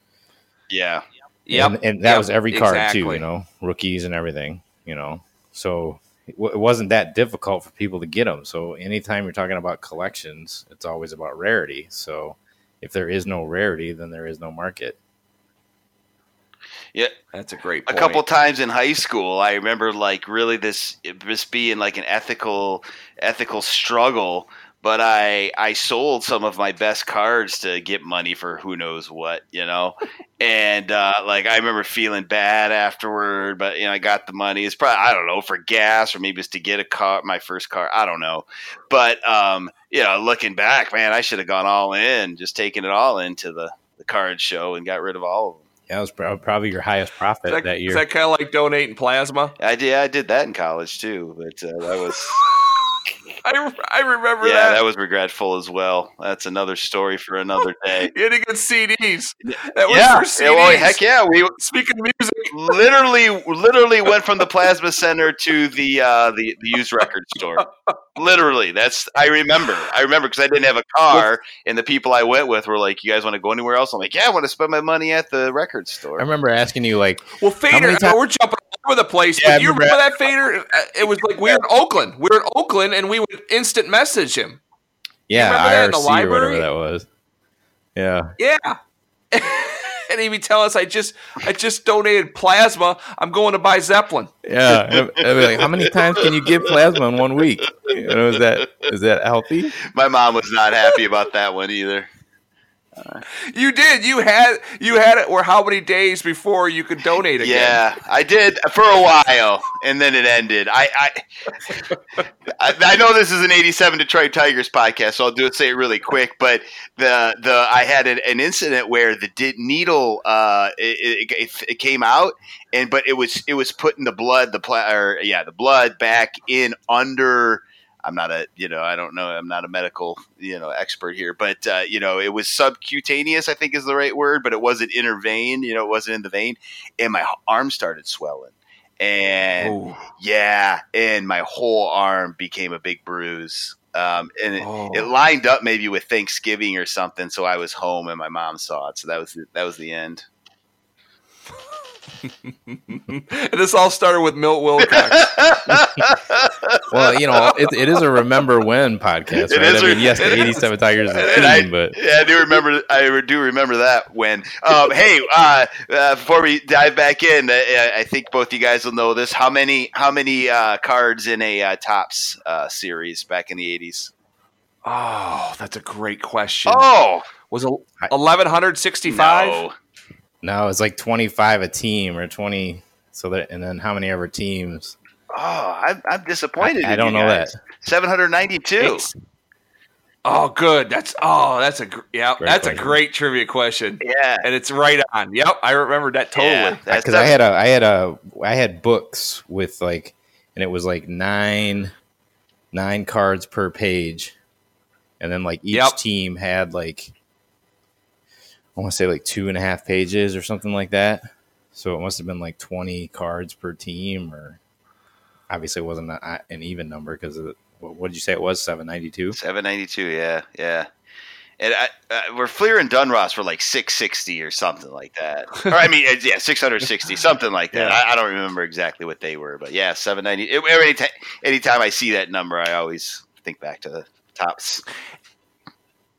Yeah. Yeah. and, and that yep, was every card too. You know, rookies and everything. You know, so it, w- it wasn't that difficult for people to get them. So anytime you're talking about collections, it's always about rarity. So if there is no rarity, then there is no market. Yeah. that's a great. Point. A couple times in high school i remember like really this this being like an ethical ethical struggle but i i sold some of my best cards to get money for who knows what you know and uh like i remember feeling bad afterward but you know i got the money it's probably i don't know for gas or maybe it's to get a car my first car i don't know but um you know looking back man i should have gone all in just taken it all into the the card show and got rid of all of them Yeah, it was probably your highest profit that, that, year. is that kind of like donating plasma? I did. I did that in college too, but uh, that was I, I remember that. yeah, that. that was regretful as well. That's another story for another day. you had to get CDs. That was yeah, for CDs. yeah, well, heck yeah, we Speaking of music, literally, literally went from the plasma center to the uh, the, the used record store. Literally, that's I remember. I remember because I didn't have a car, and the people I went with were like, "You guys want to go anywhere else?" I'm like, "Yeah, I want to spend my money at the record store." I remember asking you like, well, Fader. many I know we're jumping all over the place. Yeah, but you remember remember that Fader? Uh, It was like we were in Oakland. We were in Oakland, and we would instant message him. yeah, remember that in the IRC or whatever that was. Yeah, Yeah. and he'd be telling us, "I just, I just donated plasma. I'm going to buy Zeppelin." yeah. I'd be like, how many times can you give plasma in one week? You know, is that is that healthy? My mom was not happy about that one either. You did. You had, you had it. Or how many days before you could donate again? Yeah, I did for a while, and then it ended. I, I, I, I know this is an '87 Detroit Tigers podcast, so I'll do it say it really quick. But the the I had an, an incident where the needle uh, it, it, it came out, and but it was it was putting the blood the pla- or yeah the blood back in under. I'm not a you know I don't know I'm not a medical you know expert here, but uh, you know it was subcutaneous I think is the right word, but it wasn't inner vein. You know it wasn't in the vein, and my arm started swelling, and Ooh. yeah, and my whole arm became a big bruise. Um, and it, Oh. it lined up maybe with Thanksgiving or something, so I was home and my mom saw it. So that was the, that was the end. And this all started with Milt Wilcox. Well, you know, it, it is a remember when podcast, It right? is I a- mean, yes, the '87 Tigers is a And I- but Yeah, I do remember. I do remember that when. Um, hey, uh, uh, before we dive back in, uh, I think both you guys will know this. How many how many uh, cards in a uh, Topps uh, series back in the eighties? oh, that's a great question. Oh, Was eleven hundred sixty-five? No, No, it's like 25 a team or 20. So that, and then how many ever teams? Oh, I'm, I'm disappointed. I, I don't you know guys. that. 792. It's- Oh, good. That's oh, that's a yeah. Great that's a great trivia question, Yeah. and it's right on. Yep, I remember that totally. Yeah, Because I had a, I had a, I had books with like, and it was like nine, nine cards per page, and then like each Yep. team had like, I want to say like two and a half pages or something like that. So it must have been like 20 cards per team, or obviously it wasn't a, an even number because what what did you say it was? 792. 792. Yeah. Yeah. And I, uh, where Fleer and Donruss were like 660 or something like that. or I mean, yeah, 660, something like that. Yeah. I, I don't remember exactly what they were, but yeah, 790. It, every ti- anytime I see that number, I always think back to the Topps.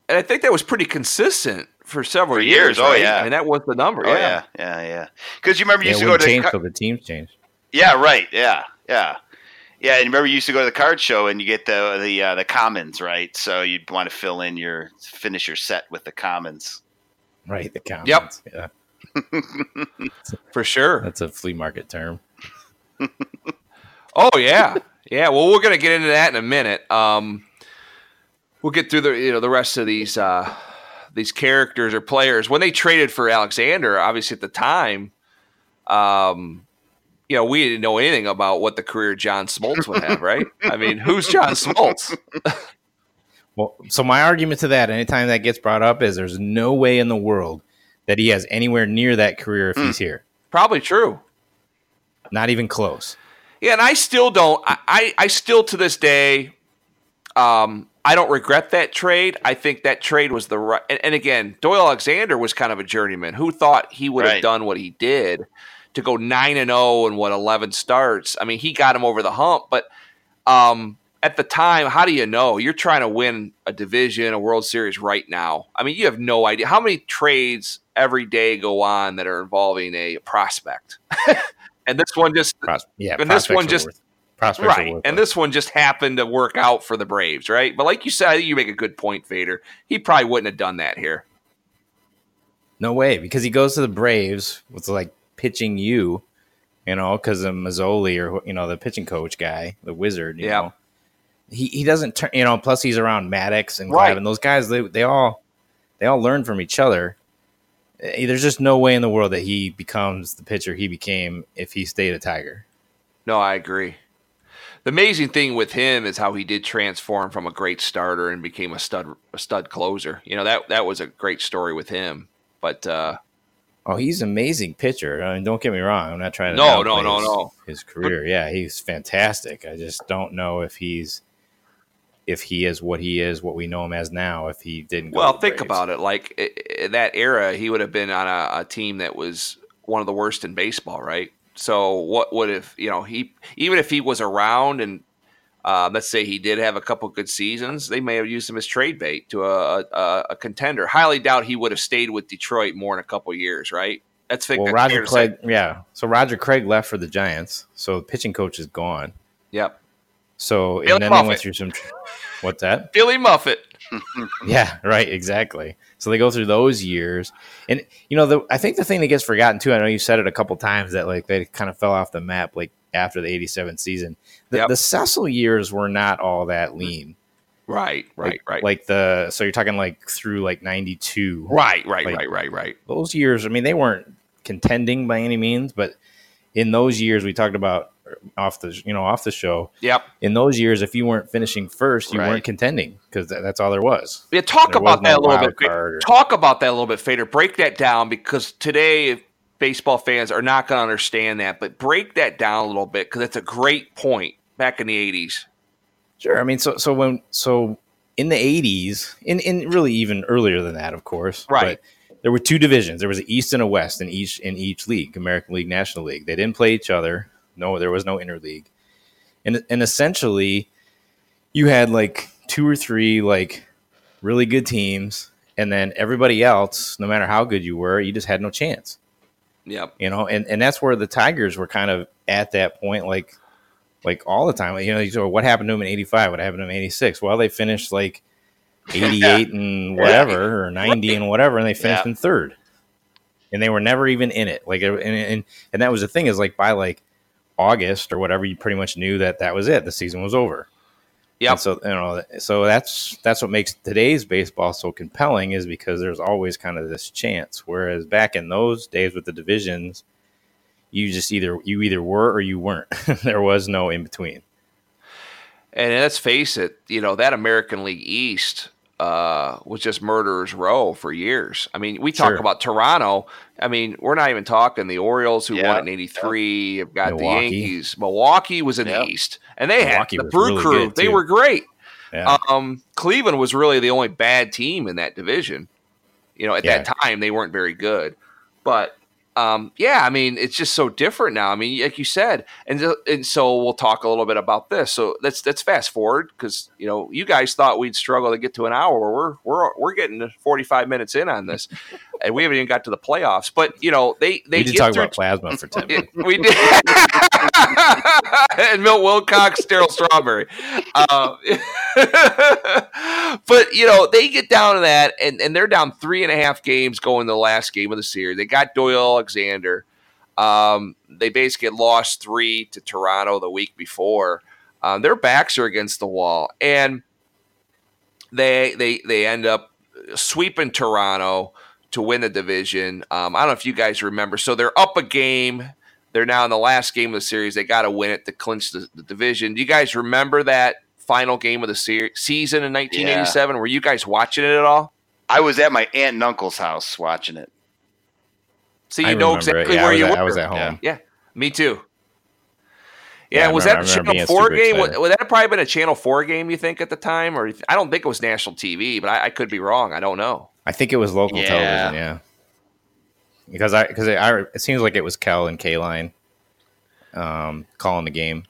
And I think that was pretty consistent for several For years. years, oh, right? yeah. I mean that was the number. Oh yeah. yeah, yeah, yeah. Because you remember you Yeah, used to go to wouldn't the change car- till the teams changed. yeah, right, yeah, yeah, yeah. And remember you used to go to the card show and you get the the uh, the commons, right? So you'd want to fill in your finish your set with the commons. Right, the comments. Yeah, for sure. that's a flea market term. Oh yeah, yeah. Well, we're gonna get into that in a minute. Um, we'll get through the you know the rest of these uh, these characters or players when they traded for Alexander. Obviously, at the time, um, you know, we didn't know anything about what the career John Smoltz would have. Right? I mean, who's John Smoltz? Well, so my argument to that, anytime that gets brought up, is there's no way in the world that he has anywhere near that career if he's here. Probably true. Not even close. Yeah, and I still don't. I, I, I still to this day, um, I don't regret that trade. I think that trade was the right. And, and again, Doyle Alexander was kind of a journeyman. Who thought he would have done what he did to go nine and zero and what eleven starts? I mean, he got him over the hump. But um, at the time, how do you know? You're trying to win a division, a World Series right now. I mean, you have no idea how many trades every day go on that are involving a prospect. and this one just Pros- yeah, And this one just- worth- prospects right. worth And it. this one just happened to work out for the Braves, right? But like you said, I think you make a good point, Fader. He probably wouldn't have done that here. no way because he goes to the Braves with like pitching you, you know, because of Mazzone or you know the pitching coach guy, the wizard. You Yeah. know. he he doesn't turn. You know, plus he's around Maddux and Right. Glavine. Those guys, they they all they all learn from each other. Eh, There's just no way in the world that he becomes the pitcher he became if he stayed a Tiger. No, I agree. The amazing thing with him is how he did transform from a great starter and became a stud a stud closer. You know that that was a great story with him. But uh, Oh, he's an amazing pitcher. I mean, don't get me wrong. I'm not trying to No, no, no, his, no. his career. yeah, he's fantastic. I just don't know if he's if he is what he is, what we know him as now. If he didn't, go well, think about it. Like in that era, he would have been on a, a team that was one of the worst in baseball, right? So what would if you know he even if he was around and uh, let's say he did have a couple good seasons, they may have used him as trade bait to a, a, a contender. Highly doubt he would have stayed with Detroit more in a couple years, right? That's think Well, Roger. Craig, yeah. So Roger Craig left for the Giants. So the pitching coach is gone. Yep, So Billy and then they went through some. What's that? Billy Muffett. Yeah, right, exactly. So they go through those years, and you know, the I think the thing that gets forgotten too. I know you said it a couple times that like they kind of fell off the map like after the '87 season. The, Yep. the Cecil years were not all that lean. Right, right, like, right, Like the so you're talking like through like '92. right, right, like- right, right, right. Those years, I mean, they weren't contending by any means, but in those years we talked about off the you know off the show. Yep. In those years, if you weren't finishing first, you Right. weren't contending because that's all there was. Yeah, talk There about that a little bit. or- Talk about that a little bit, Fader. Break that down because today baseball fans are not going to understand that. But break that down a little bit because it's a great point back in the eighties. Sure. I mean, so so when so in the eighties, in in really even earlier than that, of course, Right. but there were two divisions. There was an East and a West in each in each league, American League, National League. They didn't play each other. No, there was no interleague, and and essentially, you had like two or three like really good teams, and then everybody else, no matter how good you were, you just had no chance. Yep. you know and and that's where the tigers were kind of at that point like like all the time. You know you what happened to them in 85 what happened to them in 86 well they finished like 88 and whatever or 90 and whatever and they finished Yeah. in third. And they were never even in it. Like, and and, and that was the thing is like by like August or whatever, you pretty much knew that that was it. The season was over. Yeah. So you know, so that's that's what makes today's baseball so compelling is because there's always kind of this chance. Whereas back in those days with the divisions, you just either you either were or you weren't. there was no in between. And let's face it, you know that American League East uh, was just murderers row for years. I mean, we talk Sure. about Toronto. I mean, we're not even talking the Orioles who Yeah. won it in '83. Have got Milwaukee. the Yankees. Milwaukee was in Yeah. the East, and they Milwaukee had the was Brew really Crew. They were great. Yeah. Um, Cleveland was really the only bad team in that division. You know, at Yeah. that time they weren't very good, but um, yeah, I mean, it's just so different now. I mean, like you said, and and so we'll talk a little bit about this. So let's let's fast forward because you know you guys thought we'd struggle to get to an hour. We're we're we're getting forty five minutes in on this, and we haven't even got to the playoffs. But you know they they we did talk about plasma for ten minutes. we did. and Milt Wilcox, Darryl Strawberry. Um, but, you know, they get down to that, and, and they're down three and a half games going the last game of the series. They got Doyle Alexander. Um, they basically lost three to Toronto the week before. Um, their backs are against the wall, and they they they end up sweeping Toronto to win the division. Um, I don't know if you guys remember. So they're up a game. They're now in the last game of the series. They got to win it to clinch the, the division. Do you guys remember that final game of the se- season in 1987? Were you guys watching it at all? I was at my aunt and uncle's house watching it. So I you know exactly Yeah, where you at, were. I was at home. Yeah. Me too. Yeah, Yeah, was remember- that I a remember Channel Four game? Would, excited. would that have probably been a Channel Four game? You think at the time, or I don't think it was national TV, but I, I could be wrong. I don't know. I think it was local Yeah. television. Yeah, because I because it, I, it seems like it was Kell and Kaline um, calling the game.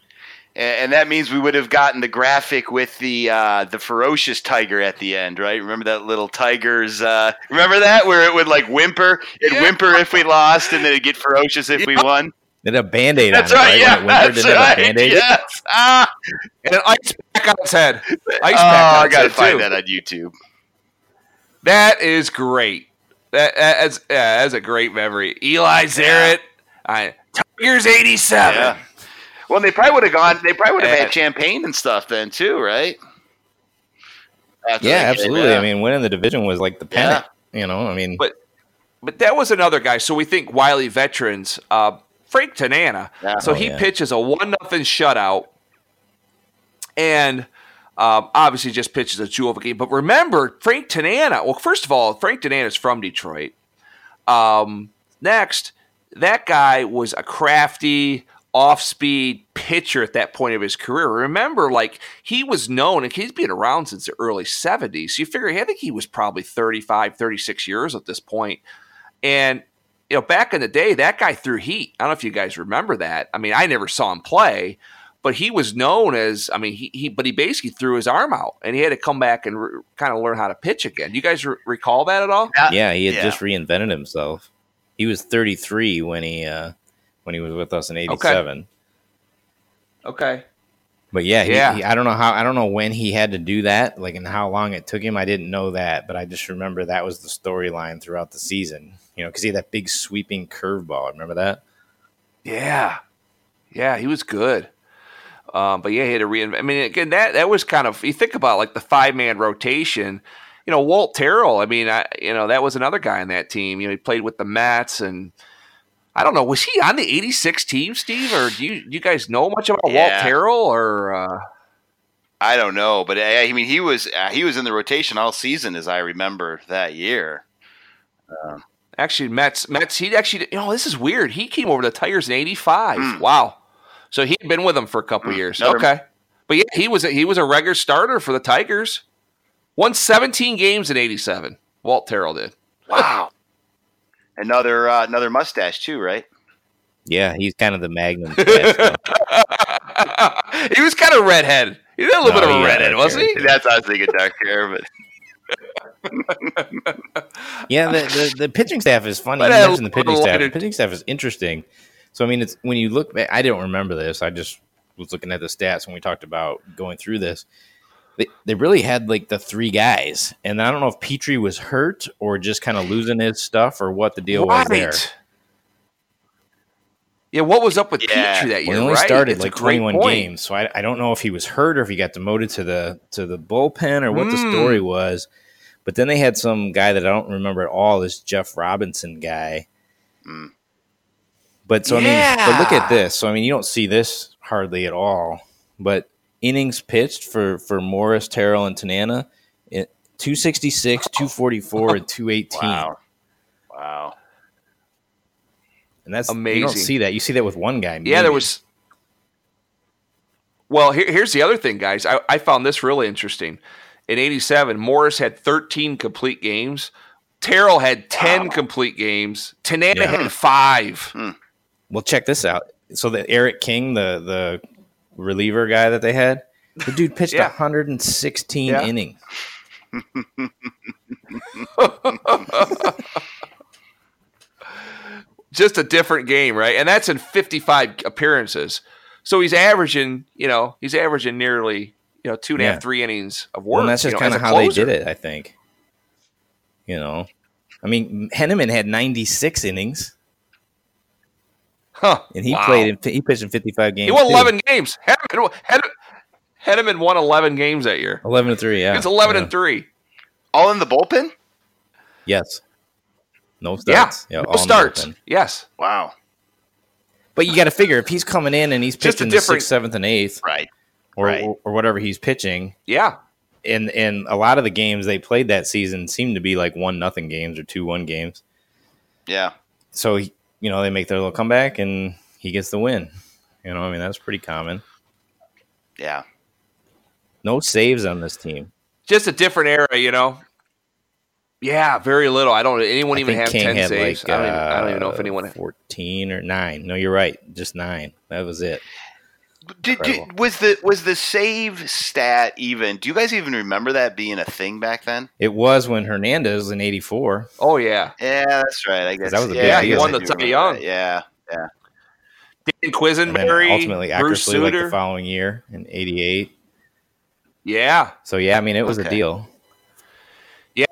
And, and that means we would have gotten the graphic with the uh, the ferocious tiger at the end, right? Remember that little tiger's? Uh, remember that where it would like whimper? It'd Yeah. whimper if we lost, and then it'd get ferocious if we won. It had a band aid on That's it, right. right? Yeah, When it whimpered, that's it have a right. Band-Aid? Yes. Ah. And an ice pack on its head. Ice Oh, pack on I gotta find too. that on YouTube. That is great. That that's yeah, that's a great memory. Eli Zaret, I, Tigers eighty seven. Yeah. Well, they probably would have gone. They probably would have had champagne and stuff then too, right? After Yeah, absolutely. I out. mean, winning the division was like the pennant. You know, I mean, But but that was another guy. So we think Wiley veterans. Uh, Frank Tanana. Yeah. So Oh, he yeah. pitches a one nothing shutout, and um, obviously just pitches a jewel of a game. But remember, Frank Tanana. Well, first of all, Frank Tanana is from Detroit. Um, next, that guy was a crafty, off-speed pitcher at that point of his career. Remember, like he was known, and he's been around since the early 70s. So you figure, I think he was probably 35, 36 years at this point. And you know, back in the day, that guy threw heat. I don't know if you guys remember that. I mean, I never saw him play, but he was known as. I mean, he, he but he basically threw his arm out, and he had to come back and re- kind of learn how to pitch again. You guys re- recall that at all? yeah, he had yeah. just reinvented himself. He was 33 when he uh, when he was with us in '87. Okay. But yeah, he, Yeah. he- I don't know how I don't know when he had to do that, like and how long it took him. I didn't know that, but I just remember that was the storyline throughout the season. You know, because he had that big sweeping curveball. Remember that? Yeah, yeah, he was good. Um, but yeah, he had to reinvent. I mean, again, that that was kind of you think about like the five man rotation. You know, Walt Terrell. I mean, I, you know that was another guy on that team. You know, he played with the Mets, and I don't know, was he on the '86 team, Steve, or do you do you guys know much about Walt Terrell? Or uh, I don't know, but I, I mean, he was uh, he was in the rotation all season, as I remember that year. actually, Mets Mets. He actually, you know, this is weird. He came over to the Tigers in '85. Hmm. Wow. So he'd been with them for a couple Hmm. years. Never- Okay. But yeah, he was a, he was a regular starter for the Tigers. Won 17 games in 87. Walt Terrell did. Wow. another uh, another mustache too, right? Yeah, he's kind of the magnum. cast, though. he was kind of redhead. He had a little No, bit of a redhead, wasn't he? character. That's I was thinking dark hair, but yeah, the, the the pitching staff is funny. But You I mentioned the pitching staff. The lighted- pitching staff is interesting. So I mean, it's when you look back. I don't remember this. I just was looking at the stats when we talked about going through this. The, they really had like the three guys, and I don't know if Petry was hurt or just kind of losing his stuff or what the deal was there. Yeah, what was up with Yeah. Petry that year? Well, he only right? started It's like 21 games, so I, I don't know if he was hurt or if he got demoted to the to the bullpen or what the Mm. story was. But then they had some guy that I don't remember at all. This Jeff Robinson guy. Mm. But so I mean, but look at this. So I mean, you don't see this hardly at all. But innings pitched for for Morris, Terrell, and Tanana, it, 266, 244, and 218. Wow. Wow. And that's amazing. You don't see that. You see that with one guy. Yeah, there was. Well, here, here's the other thing, guys. I, I found this really interesting. In '87, Morris had 13 complete games. Terrell had 10 complete games. Tanana Yeah. had five. Hmm. Well, check this out. So the Eric King, the the reliever guy that they had, the dude pitched Yeah. 116 Yeah. innings. Just a different game, right? And that's in 55 appearances. So he's averaging, you know, he's averaging nearly, you know, two and a half, Yeah. three innings of work. Well, and that's you just know, kind of how they did it, I think. You know, I mean, Henneman had 96 innings, Huh. and he Wow. played in he pitched in 55 games. He won too. 11 games. Henneman, Henneman, Henneman won 11 games that year. 11 to three. Yeah, It's 11 yeah. and 3. All in the bullpen? Yes, no Yeah. starts. Yeah, no all starts. Yes. Wow. But you got to figure if he's coming in and he's Just pitching the sixth, seventh, and eighth, Right. or Right. or whatever he's pitching, Yeah. and and a lot of the games they played that season seemed to be like one nothing games or two one games. Yeah. So he- you know they make their little comeback and he gets the win. You know, I mean that's pretty common. Yeah. No saves on this team. Just a different era, you know. Yeah, very little. I don't. Anyone I even have King ten saves? like I, don't even, I don't even know if uh, anyone. fourteen or nine. No, you're right, just nine. That was it. Did, did, was the was the save stat even? Do you guys even remember that being a thing back then? It was when Hernandez was in '84. Oh yeah, Yeah, that's right. I guess that was a yeah, big I deal. guess Won the do Cy remember Young. that. Yeah. Dan And then Quisenberry, ultimately Bruce Eckersley like the following year in '88. yeah, So yeah, I mean it was Okay. a deal. yeah.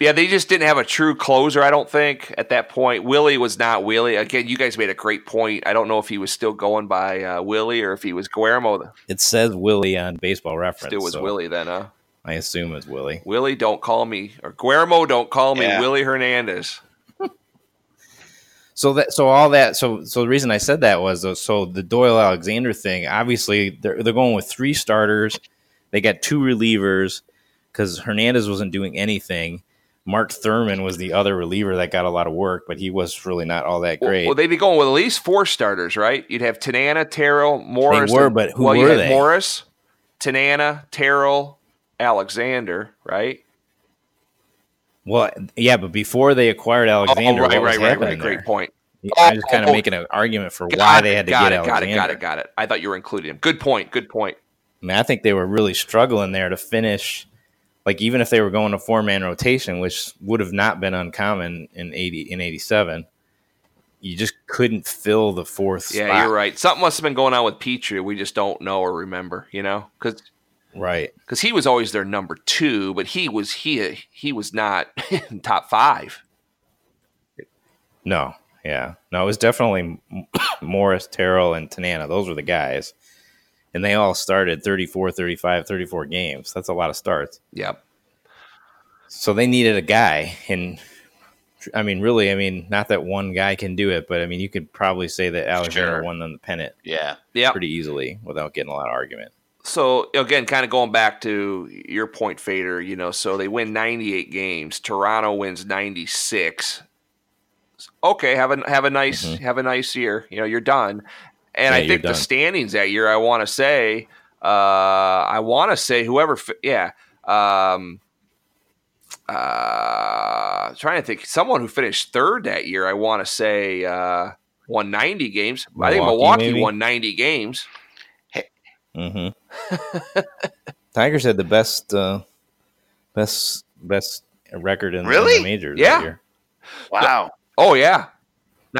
Yeah, they just didn't have a true closer. I don't think at that point. Willie was not Willie. Again, you guys made a great point. I don't know if he was still going by uh, Willie or if he was Guillermo. It says Willie on Baseball Reference. Still was so Willie then, huh? I assume it's Willie. Willie, don't call me or Guillermo, don't call me Yeah. Willie Hernandez. So that so all that so so the reason I said that was so the Doyle Alexander thing. Obviously, they're they're going with three starters. They got two relievers because Hernandez wasn't doing anything. Mark Thurman was the other reliever that got a lot of work, but he was really not all that great. Well, they'd be going with at least four starters, right? You'd have Tanana, Terrell, Morris. were, but who well, you were had they? Morris, Tanana, Terrell, Alexander, right? well, yeah, but before they acquired Alexander, oh, right, what was right, right, right. Great there? point. I'm just kind Oh, of oh. making an argument for why it, they had to get it, Alexander. got it, got it, got it. I thought you were including him. Good point. Good point. I mean, I think they were really struggling there to finish. Like even if they were going to four man rotation, which would have not been uncommon in eighty in eighty seven, you just couldn't fill the fourth Yeah, spot. you're right. Something must have been going on with Petry. We just don't know or remember, you know, because Right. Because he was always their number two, but he was he he was not in top five. No. Yeah. No, it was definitely Morris, Terrell, and Tanana. Those were the guys. And they all started 34, 35, 34 games. That's a lot of starts. Yep. So they needed a guy. And I mean, really, I mean, not that one guy can do it, but I mean, you could probably say that Alexander Sure. won them the pennant Yeah. Yep. pretty easily without getting a lot of argument. So again, kind of going back to your point, Fader. You know, so they win 98 games. Toronto wins 96. Okay, have a have a nice Mhm. have a nice year. You know, you're done. And Yeah, I think the standings that year, I want to say, uh, I want to say whoever, fi- yeah, um, uh, trying to think, someone who finished third that year. I want to say uh, won 90 games. I think Milwaukee, Milwaukee maybe? won 90 games. Hey. Mm-hmm. Tigers had the best, uh, best, best record in, in Really? the majors Yeah. that year. Wow. Oh yeah,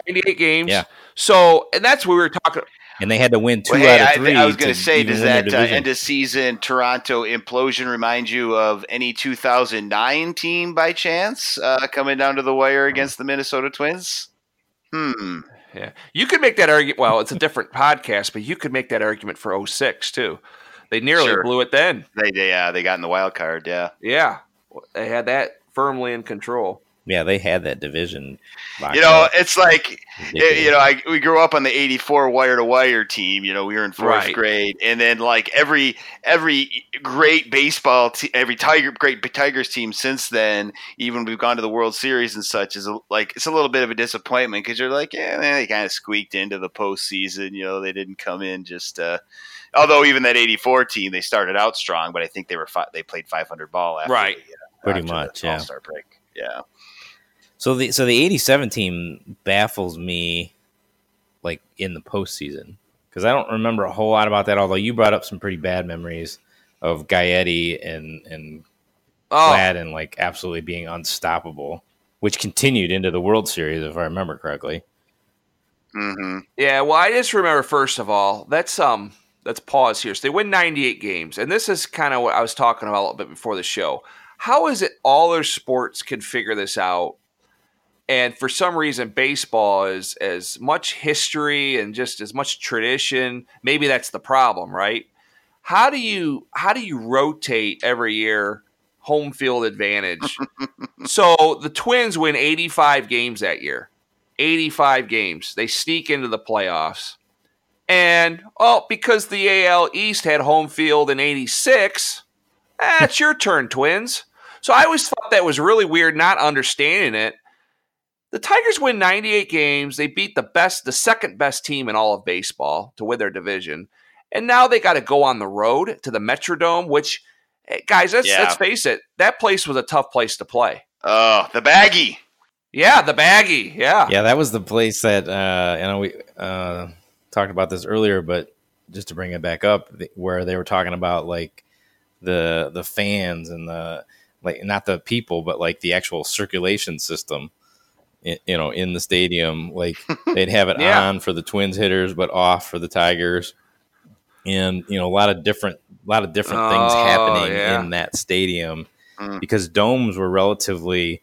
98 games. Yeah. So, and that's what we were talking. and they had to win two Well, hey, out I, of three. I was going to say, does that uh, end of season Toronto implosion remind you of any 2009 team by chance uh, coming down to the wire against the Minnesota Twins? Hmm. Yeah. You could make that argument. Well, it's a different podcast, but you could make that argument for 06 too. They nearly Sure. blew it then. They, yeah, they got in the wild card. Yeah. Yeah. They had that firmly in control. Yeah, they had that division. You know, up. it's like Ridiculous. you know, I, we grew up on the '84 wire to wire team. You know, we were in fourth Right. grade, and then like every every great baseball, te- every Tiger great Tigers team since then, even we've gone to the World Series and such, is a, like it's a little bit of a disappointment because you're like, yeah, man, they kind of squeaked into the postseason. You know, they didn't come in just. uh Although even that '84 team, they started out strong, but I think they were fi- they played 500 ball after Right. the, uh, Pretty after the much, yeah. All-Star break. Yeah. So the so the '87 team baffles me, like in the postseason, because I don't remember a whole lot about that. Although you brought up some pretty bad memories of Gaetti and and Oh, Gladden like absolutely being unstoppable, which continued into the World Series if I remember correctly. hmm yeah. Well, I just remember first of all, that's um, let's pause here. So they win 98 games, and this is kind of what I was talking about a little bit before the show. How is it all their sports can figure this out? And for some reason, baseball is as much history and just as much tradition. Maybe that's the problem, right? How do you how do you rotate every year home field advantage? so the Twins win 85 games that year. 85 games. They sneak into the playoffs. And oh, because the AL East had home field in 86, eh, it's your turn, Twins. So I always thought that was really weird not understanding it. The Tigers win 98 games. They beat the best, the second best team in all of baseball to win their division. And now they got to go on the road to the Metrodome, which, eh, guys, let's, Yeah. let's face it, that place was a tough place to play. Oh, the baggy. Yeah, the baggy. Yeah. Yeah, that was the place that uh, you know we uh, talked about this earlier, but just to bring it back up, where they were talking about like the the fans and the like not the people, but like the actual circulation system. You know, in the stadium, like they'd have it Yeah. on for the Twins hitters, but off for the Tigers, and you know a lot of different, a lot of different things Oh, happening yeah. in that stadium Mm. because domes were relatively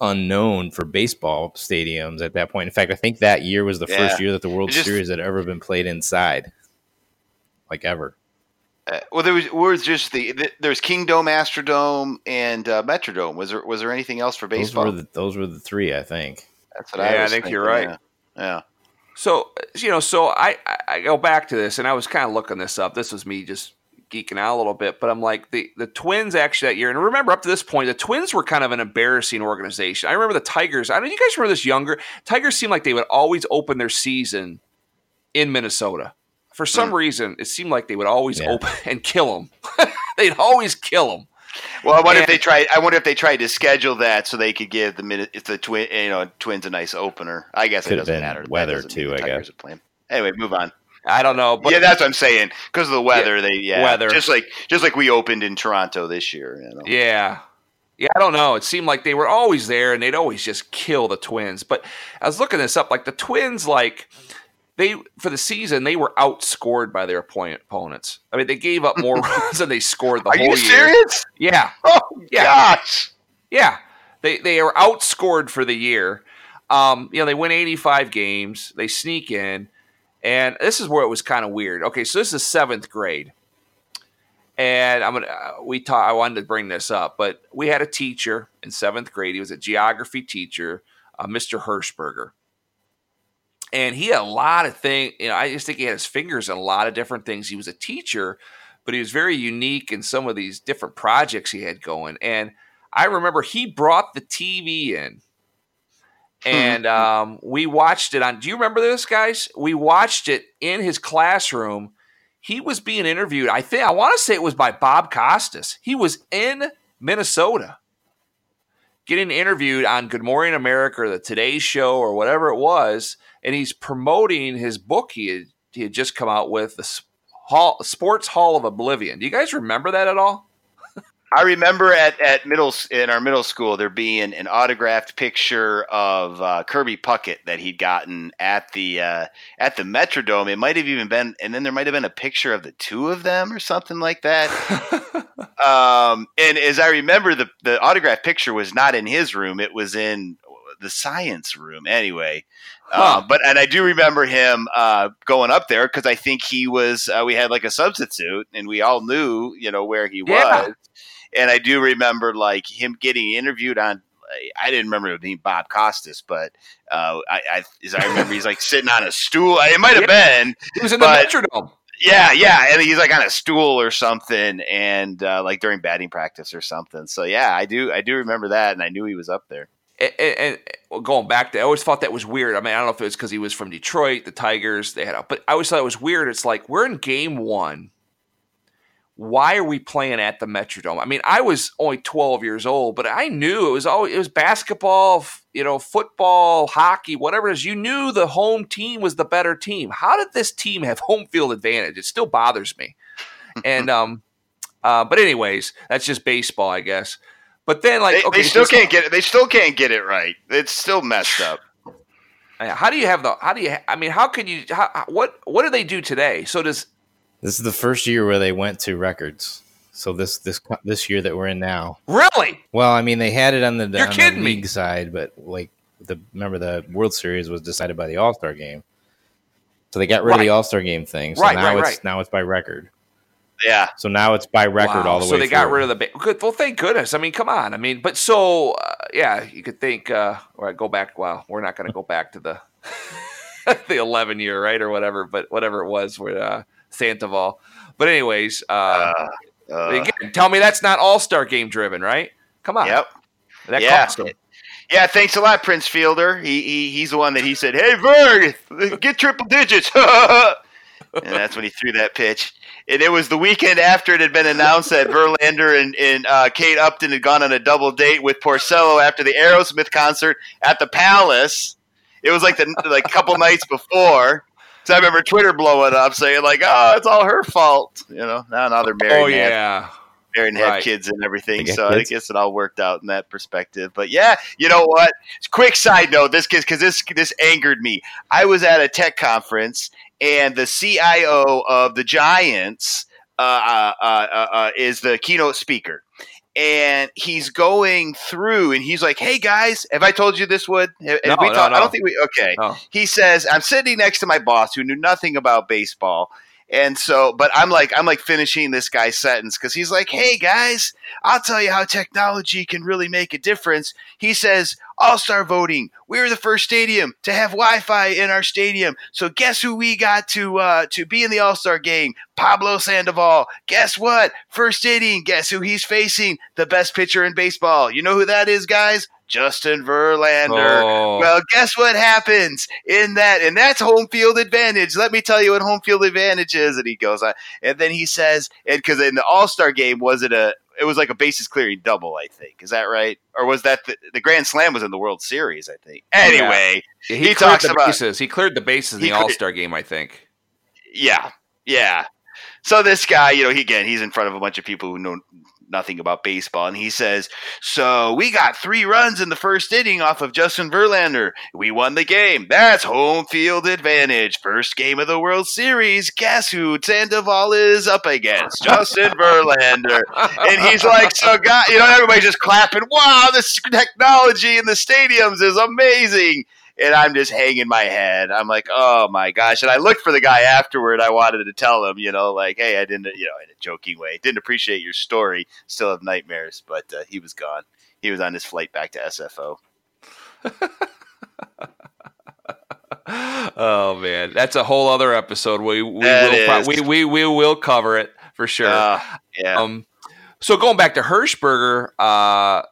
unknown for baseball stadiums at that point. In fact, I think that year was the Yeah. first year that the World just- Series had ever been played inside, like ever. Uh, well, there was, was just the, the there's Kingdome, Astrodome, and uh, Metrodome. Was there was there anything else for Those baseball? were the, those were the three, I think. That's what Yeah, I, I was think you're right. Yeah. yeah. So you know, so I I- I go back to this, and I was kind of looking this up. This was me just geeking out a little bit, but I'm like the the Twins actually that year, and remember up to this point, the Twins were kind of an embarrassing organization. I remember the Tigers. I don't. You guys remember this younger? Tigers seemed like they would always open their season in Minnesota. For some mm. reason, it seemed like they would always Yeah. open and kill them. They'd always kill them. Well, I wonder if they tried. I wonder if they tried to schedule that so they could give the minute if the twin you know Twins a nice opener. I guess Could it doesn't matter. Weather, doesn't too, I guess. are. Anyway, move on. I don't know, but yeah, that's what I'm saying. Because of the weather, they yeah, Weather. just like just like we opened in Toronto this year. You know? Yeah. Yeah, I don't know. It seemed like they were always there and they'd always just kill the Twins. But I was looking this up. Like the Twins, like they for the season, they were outscored by their opponents. I mean, they gave up more runs than they scored the Are whole you year. serious? Yeah, Oh Yeah. gosh! yeah. They they were outscored for the year. Um, you know, they win 85 games. They sneak in, and this is where it was kind of weird. Okay, so this is seventh grade, and I'm gonna uh, we taught. I wanted to bring this up, but we had a teacher in seventh grade. He was a geography teacher, uh, Mr. Hirschberger, and he had a lot of things. You know, I just think he had his fingers in a lot of different things. He was a teacher, but he was very unique in some of these different projects he had going, and I remember he brought the TV in. And um, we watched it on. Do you remember this, guys? We watched it in his classroom. He was being interviewed. I think I want to say it was by Bob Costas. He was in Minnesota getting interviewed on Good Morning America or the Today Show or whatever it was, and he's promoting his book he had, he had just come out with, the Sports Hall of Oblivion. Do you guys remember that at all? I remember at, at middle in our middle school there being an autographed picture of uh, Kirby Puckett that he'd gotten at the uh, at the Metrodome. It might have even been, and then there might have been a picture of the two of them or something like that. um, and as I remember, the the autograph picture was not in his room; it was in the science room. Anyway, uh, but and I do remember him uh, going up there because I think he was. Uh, we had like a substitute, and we all knew, you know, where he Yeah. was. And I do remember like him getting interviewed on. I didn't remember it being Bob Costas, but uh, I, I, as I remember, he's like sitting on a stool. It might have been, He was in the Metrodome. yeah, yeah, and he's like on a stool or something, and uh, like during batting practice or something. So yeah, I do, I do remember that, and I knew he was up there. and, and, and going back to, I always thought that was weird. I mean, I don't know if it was because he was from Detroit, the Tigers, they had, a, but I always thought it was weird. It's like we're in game one. Why are we playing at the Metrodome? I mean, I was only 12 years old, but I knew it was always it was basketball, you know, football, hockey, whatever it is. You knew the home team was the better team. How did this team have home field advantage? It still bothers me. and um, uh, but anyways, that's just baseball, I guess. But then, like, They, okay, they still can't get it. They still can't get it right. It's still messed up. How do you have the? How do you? I mean, how can you? How, how- what What do they do today? So does This is the first year where they went to records. So this this this year that we're in now. really? Well, I mean, they had it on the, You're on the kidding me. league side, but like the remember the World Series was decided by the All Star game, so they got rid of the All Star game thing. So Right, now right, it's right. now it's by record. Yeah, So now it's by record Wow, all the so way. So they got rid of the. Ba- good. Well, thank goodness. I mean, come on. I mean, but so uh, yeah, you could think. Uh, all right, go back. Well, we're not going to go back to the the eleven year right or whatever, but whatever it was with uh, Sandoval. But anyways, uh, uh, uh, again, tell me that's not All Star game driven, right? Come on. yep. That Yeah. cost them. Yeah, thanks a lot, Prince Fielder. He, he he's the one that he said, "Hey, Vern, get triple digits," and that's when he threw that pitch. And it was the weekend after it had been announced that Verlander and, and uh, Kate Upton had gone on a double date with Porcello after the Aerosmith concert at the Palace. It was like the like couple nights before. So I remember Twitter blowing up saying like, "Oh, it's all her fault," you know. Now, now they're married. Oh and have yeah. married and have kids and everything. They get So I kids? guess it all worked out in that perspective. But yeah, you know what? Quick side note: this because this this angered me. I was at a tech conference and the CIO of the Giants uh, uh, uh, uh, uh, is the keynote speaker. And he's going through, and he's like, "Hey guys, have I told you this? Would No, we no, talked? I don't think we. Okay, Oh. he says i'm sitting next to my boss who knew nothing about baseball and so but i'm like i'm like finishing this guy's sentence because he's like hey guys i'll tell you how technology can really make a difference he says all-star voting. We were the first stadium to have wi-fi in our stadium. So guess who we got to uh, to be in the all-star game? Pablo sandoval. Guess what? First inning guess who he's facing? The best pitcher in baseball. You know who that is guys? Justin verlander. Oh. well, guess what happens in that, and that's home field advantage. Let me tell you what home field advantage is. And he goes on, and then he says, and because in the All Star game, was it a? It was like a bases clearing double, I think. Is that right? Or was that the, the Grand Slam was in the World Series? I think. Oh, yeah. Anyway, he, he cleared talks the about- bases. He cleared the bases in the All Star game, I think. yeah, yeah. So this guy, you know, he again, he's in front of a bunch of people who know nothing about baseball, and he says, "So we got three runs in the first inning off of Justin Verlander. We won the game. That's home field advantage. First game of the World Series. Guess who Sandoval is up against? Justin Verlander." And he's like, "So, guy, you know, everybody's just clapping. Wow, this technology in the stadiums is amazing." And I'm just hanging my head. I'm like, oh my gosh! And I looked for the guy afterward. I wanted to tell him, you know, like, hey, I didn't, you know, in a joking way, didn't appreciate your story. Still have nightmares, but uh, he was gone. He was on his flight back to SFO. oh man, that's a whole other episode. We we will pro- we, we we will cover it for sure. Uh, yeah, Um, so going back to Hirschberger, uh,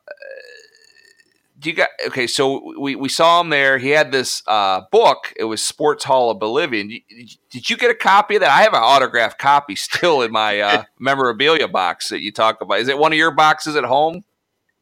do you got okay? So we, we saw him there. He had this uh, book. It was Sports Hall of Oblivion. Did you, did you get a copy of that? I have an autographed copy still in my uh, memorabilia box that you talk about. Is it one of your boxes at home?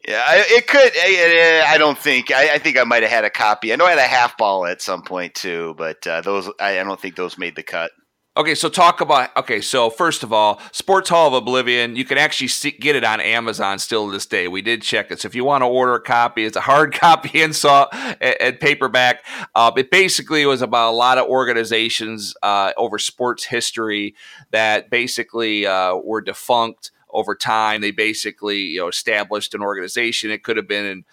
yeah. I, it could. I, I don't think. I, I think I might have had a copy. I know I had a half ball at some point too, but uh, those I, I don't think those made the cut. Okay, so talk about okay. So first of all, Sports Hall of Oblivion, you can actually see, get it on Amazon still to this day. We did check it, so if you want to order a copy, it's a hard copy and saw and, paperback. Uh, it basically was about a lot of organizations uh, over sports history that basically uh, were defunct over time. They basically you know established an organization. It could have been in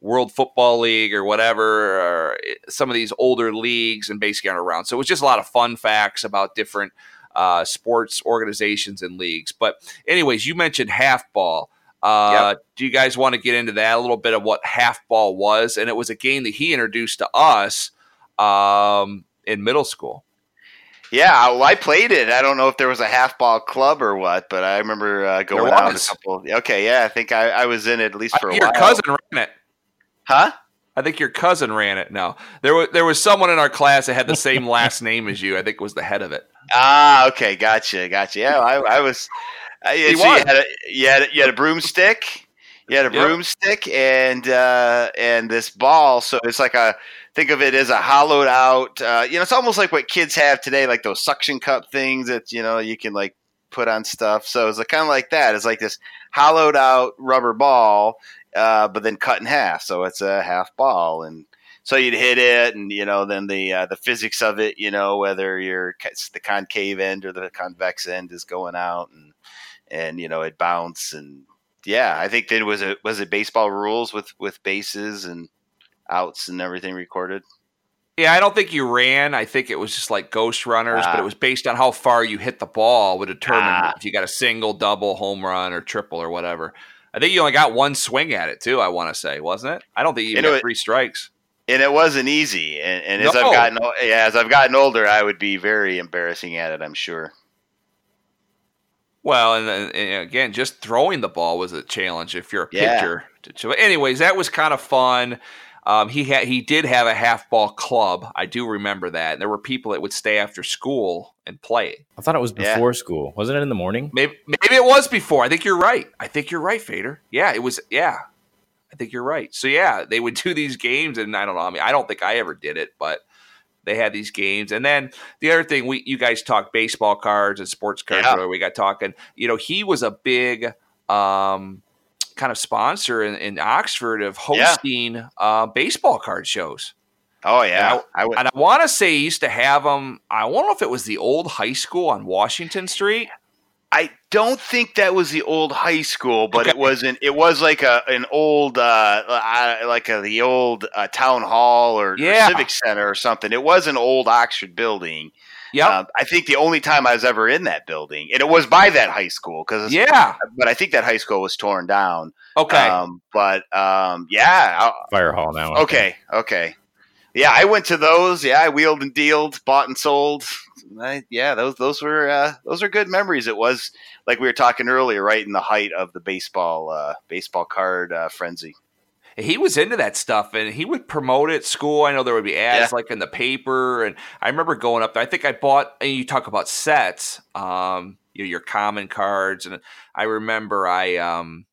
World Football League or whatever, or some of these older leagues and basically aren't around. So it was just a lot of fun facts about different uh, sports organizations and leagues. But, anyways, you mentioned half ball. Uh, yep. Do you guys want to get into that a little bit of what half ball was? And it was a game that he introduced to us um, in middle school. Yeah, well, I played it. I don't know if there was a half ball club or what, but I remember uh, going out a couple. Okay, yeah, I think I, I was in it at least for a Your while. Your cousin ran it. Huh? I think your cousin ran it. No, there was there was someone in our class that had the same last name as you. I think was the head of it. Ah, okay, gotcha, gotcha. Yeah, I, I was. Uh, so you, had a, you, had a, you had a broomstick. You had a yep. broomstick and uh, and this ball. So it's like a think of it as a hollowed out. Uh, you know, it's almost like what kids have today, like those suction cup things that you know you can like put on stuff. So it's kind of like that. It's like this hollowed out rubber ball uh, but then cut in half, so it's a half ball, and so you'd hit it, and you know, then the uh, the physics of it, you know, whether you're the concave end or the convex end is going out, and and you know, it bounce, and yeah, I think then was it was it baseball rules with with bases and outs and everything recorded. Yeah, I don't think you ran. I think it was just like ghost runners, but it ah. was based on how far you hit the ball would determine ah. if you got a single, double, home run, or triple or whatever. I think you only got one swing at it too. I want to say, wasn't it? I don't think you even got three strikes. And it wasn't easy. And, and as no. I've gotten yeah, as I've gotten older, I would be very embarrassing at it. I'm sure. Well, and, and again, just throwing the ball was a challenge if you're a pitcher. So, anyways, that was kind of fun. Um, he had he did have a half ball club. I do remember that. And there were people that would stay after school and play. I thought it was before yeah. school. Wasn't it in the morning? Maybe maybe it was before. I think you're right. I think you're right, Fader. Yeah, it was. Yeah, I think you're right. So yeah, they would do these games, and I don't know. I mean, I don't think I ever did it, but they had these games. And then the other thing, we you guys talk baseball cards and sports cards. Yeah. We got talking. You know, he was a big. Um, kind of sponsor in, in Oxford of hosting yeah. uh, baseball card shows. Oh yeah, and I, I would. And I want to say he used to have them. I don't know if it was the old high school on Washington Street. I don't think that was the old high school, but okay. it wasn't. It was like a an old, uh, like a, the old uh, town hall or, yeah. or, civic center or something. It was an old Oxford building. Yeah, uh, I think the only time I was ever in that building, and it was by that high school because yeah, but I think that high school was torn down. Okay, um, but um, yeah, fire hall now. Okay, okay, yeah, I went to those. Yeah, I wheeled and dealed, bought and sold. I, yeah, those those were uh, those are good memories. It was like we were talking earlier, right in the height of the baseball uh, baseball card uh, frenzy he was into that stuff and he would promote it at school. I know there would be ads yeah. like in the paper. And I remember going up there. I think I bought, and you talk about sets, um, you know, your common cards. And I remember I, um,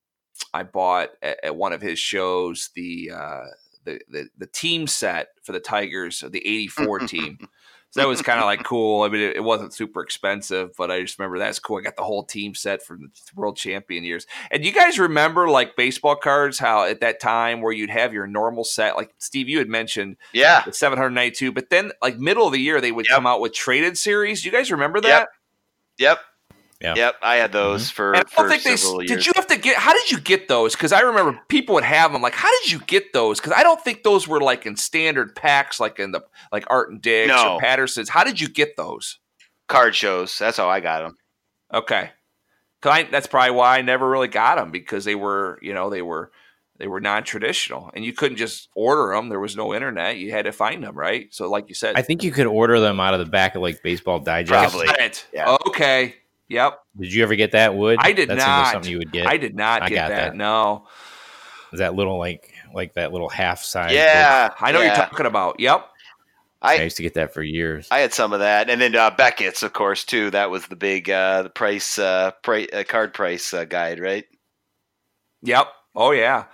I bought at, at one of his shows the, uh, the, the, the team set for the Tigers, the 84 team. So that was kind of like cool. I mean, it, it, wasn't super expensive, but I just remember that's cool. I got the whole team set from the world champion years. And you guys remember like baseball cards, how at that time where you'd have your normal set, like Steve, you had mentioned, yeah, the 792, but then like middle of the year, they would yep. come out with traded series. You guys remember that? Yep. yep. Yeah. Yep, I had those mm-hmm. for. And I don't think they years. did. You have to get. How did you get those? Because I remember people would have them. Like, how did you get those? Because I don't think those were like in standard packs, like in the like Art and Dick's no. or Patterson's. How did you get those? Card shows. That's how I got them. Okay, I, that's probably why I never really got them because they were, you know, they were they were non-traditional and you couldn't just order them there was no internet you had to find them right so like you said i think you could order them out of the back of like baseball digest Probably. Yeah. okay Yep. Did you ever get that wood? I did That's not. Something you would get. I did not I get that, that. No. That little like like that little half size? Yeah, I know yeah. you're talking about. Yep. I, I, used to get that for years. I had some of that, and then uh, Beckett's, of course, too. That was the big uh, the price, uh, price uh, card price uh, guide, right? Yep. Oh yeah.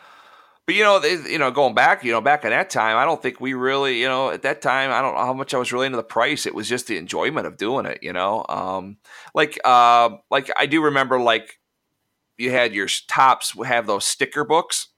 But you know, they, you know, going back, you know, back in that time, I don't think we really, you know, at that time, I don't know how much I was really into the price. It was just the enjoyment of doing it, you know. Um, like, uh, like I do remember, like you had your Topps have those sticker books,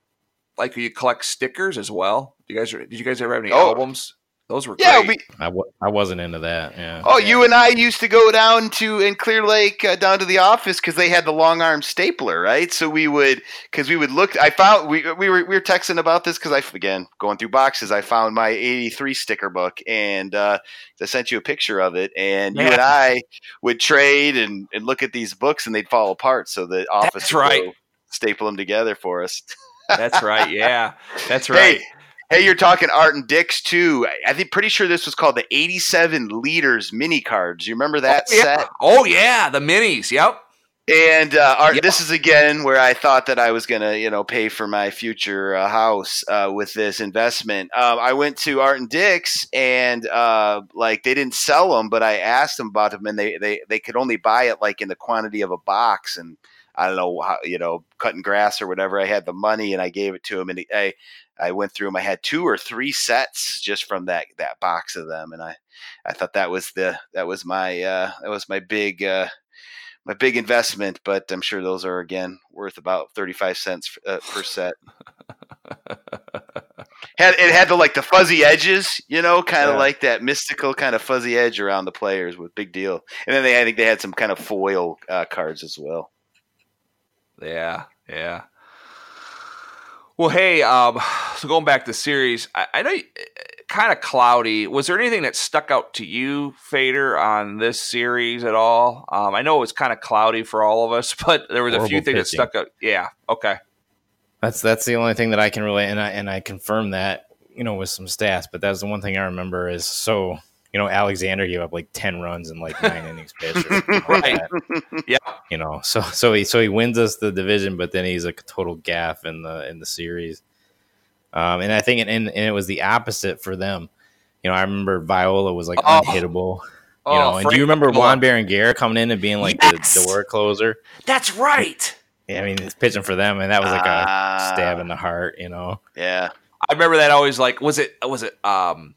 like you collect stickers as well. You guys, did you guys ever have any Oh. albums? Those were Yeah, great. we, I, w- I wasn't into that. Yeah. Oh, you and I used to go down to in Clear Lake uh, down to the office because they had the long arm stapler, right? So we would because we would look. I found we we were we were texting about this because I again going through boxes. I found my '83 sticker book and uh, I sent you a picture of it. And you and I would trade and, and look at these books and they'd fall apart. So the office That's would right. staple them together for us. That's right. Yeah, that's right. Hey, hey, you're talking Art and Dix too. I, think pretty sure this was called the 87 liters mini cards. You remember that oh, yeah. set? Oh yeah, the minis. Yep. And uh, Art, Yeah. this is again where I thought that I was gonna, you know, pay for my future uh, house uh, with this investment. Um, I went to Art and Dix, and uh, like they didn't sell them, but I asked them about them, and they they they could only buy it like in the quantity of a box, and I don't know how, you know, cutting grass or whatever. I had the money, and I gave it to him, and he, I I went through them. I had two or three sets just from that that box of them, and I I thought that was the that was my uh, that was my big. Uh, my big investment, but I'm sure those are again worth about 35 cents uh, per set. had it had the like the fuzzy edges, you know, kind of Yeah. like that mystical kind of fuzzy edge around the players with big deal. And then they I think they had some kind of foil uh, cards as well. Yeah, yeah. Well, hey, um, so going back to the series, I, I know kind of cloudy. Was there anything that stuck out to you, Fader, on this series at all? Um, I know it was kind of cloudy for all of us, but there was a few Horrible things that stuck out. Yeah, okay. That's that's the only thing that I can relate, and I and I confirm that you know with some stats. But that's the one thing I remember is so you know Alexander gave up like ten runs in like nine innings pitched, something like Yeah. You know, so so he so he wins us the division, but then he's a total gaff in the in the series. Um, and I think and, and it was the opposite for them. You know, I remember Viola was like Oh. unhittable. You Oh, know, and do you remember Juan Berenguer coming in and being like Yes! the door closer? That's right. Yeah, I mean, it's pitching for them, and that was like Ah. a stab in the heart. You know, Yeah. I remember that always like was it was it um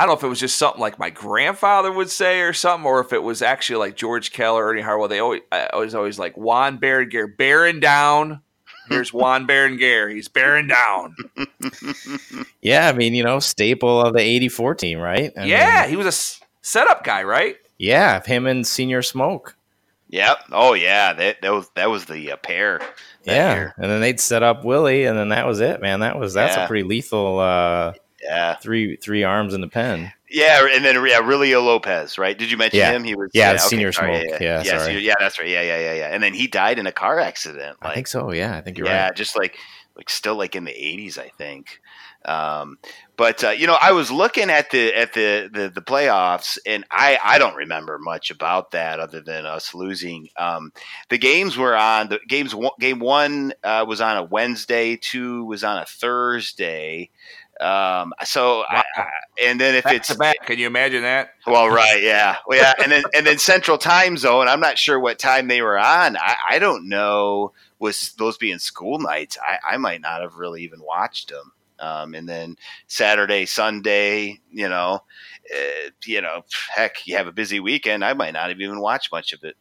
I don't know if it was just something like my grandfather would say or something, or if it was actually like George Keller, Ernie Harwell. They always I was always like Juan Berenguer bearing down. Here's Juan Berenguer. He's bearing down. yeah, I mean, you know, staple of the '84 team, right? I yeah, mean, he was a s- setup guy, right? yeah, him and Señor Smoke. Yep. Oh yeah, that that was that was the uh, pair. Yeah, year. and then they'd set up Willie, and then that was it, man. That was that's Yeah. a pretty lethal uh, Yeah. three three arms in the pen. Yeah, and then yeah, Aurelio Lopez, right? Did you mention Yeah. him? He was Yeah, okay, Señor sorry, Smoke. Yeah, Yeah, yeah, senior- yeah, that's right. Yeah, yeah, yeah, yeah. And then he died in a car accident. I think so. Yeah, I think you're yeah, right. Yeah, just like like still like in the eighties, I think. Um, but uh, you know, I was looking at the at the, the the playoffs, and I I don't remember much about that other than us losing. Um, the games were on the games. one- Game one uh, was on a Wednesday. Two was on a Thursday. Um, so I, I, and then if Back it's back. Can you imagine that? well, right, yeah, well, yeah, and then and then Central Time Zone. I'm not sure what time they were on. I, I don't know. Was those being school nights? I, I might not have really even watched them. Um, and then Saturday, Sunday, you know, uh, you know, heck, you have a busy weekend. I might not have even watched much of it.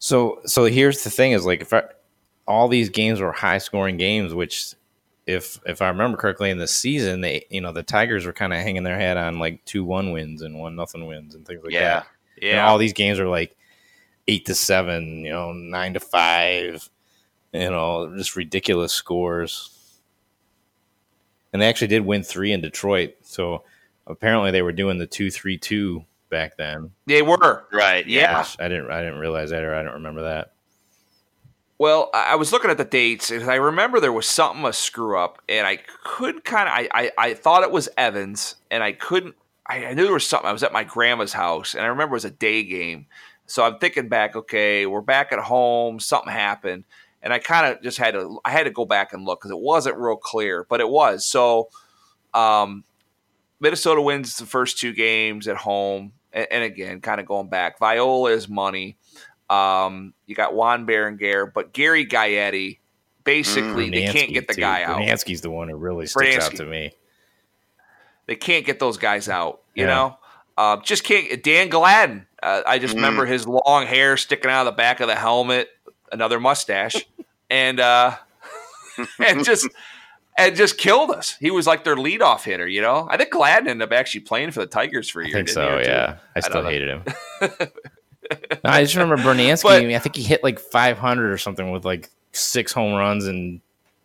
So so here's the thing: is like if I, all these games were high scoring games, which if if I remember correctly in the season, they you know the Tigers were kind of hanging their head on like two one wins and one nothing wins and things like Yeah. that. And Yeah. all these games are like eight to seven, you know, nine to five, you know, just ridiculous scores. And they actually did win three in Detroit, so apparently they were doing the two three two back then. They were. Right. Yeah. Yeah. Which I didn't I didn't realize that or I don't remember that. Well, I was looking at the dates, and I remember there was something a screw up, and I could kind of, I, I, I thought it was Evans, and I couldn't, I, I knew there was something. I was at my grandma's house, and I remember it was a day game, so I'm thinking back, okay, we're back at home, something happened, and I kind of just had to, I had to go back and look because it wasn't real clear, but it was. So, um, Minnesota wins the first two games at home, and, and again, kind of going back, Viola is money. Um, you got Juan Berenguer, but Gary Gaetti basically they can't get the too. guy out. Brunansky's the one who really sticks out to me. They can't get those guys out. You Yeah. know, uh, just can't. Dan Gladden. Uh, I just Mm. remember his long hair sticking out of the back of the helmet, another mustache, and uh, and just and just killed us. He was like their leadoff hitter. You know, I think Gladden ended up actually playing for the Tigers for a I year. think didn't so. or? Yeah, I don't still hated him. I just remember Brunansky. But- I think he hit like 500 or something with like six home runs and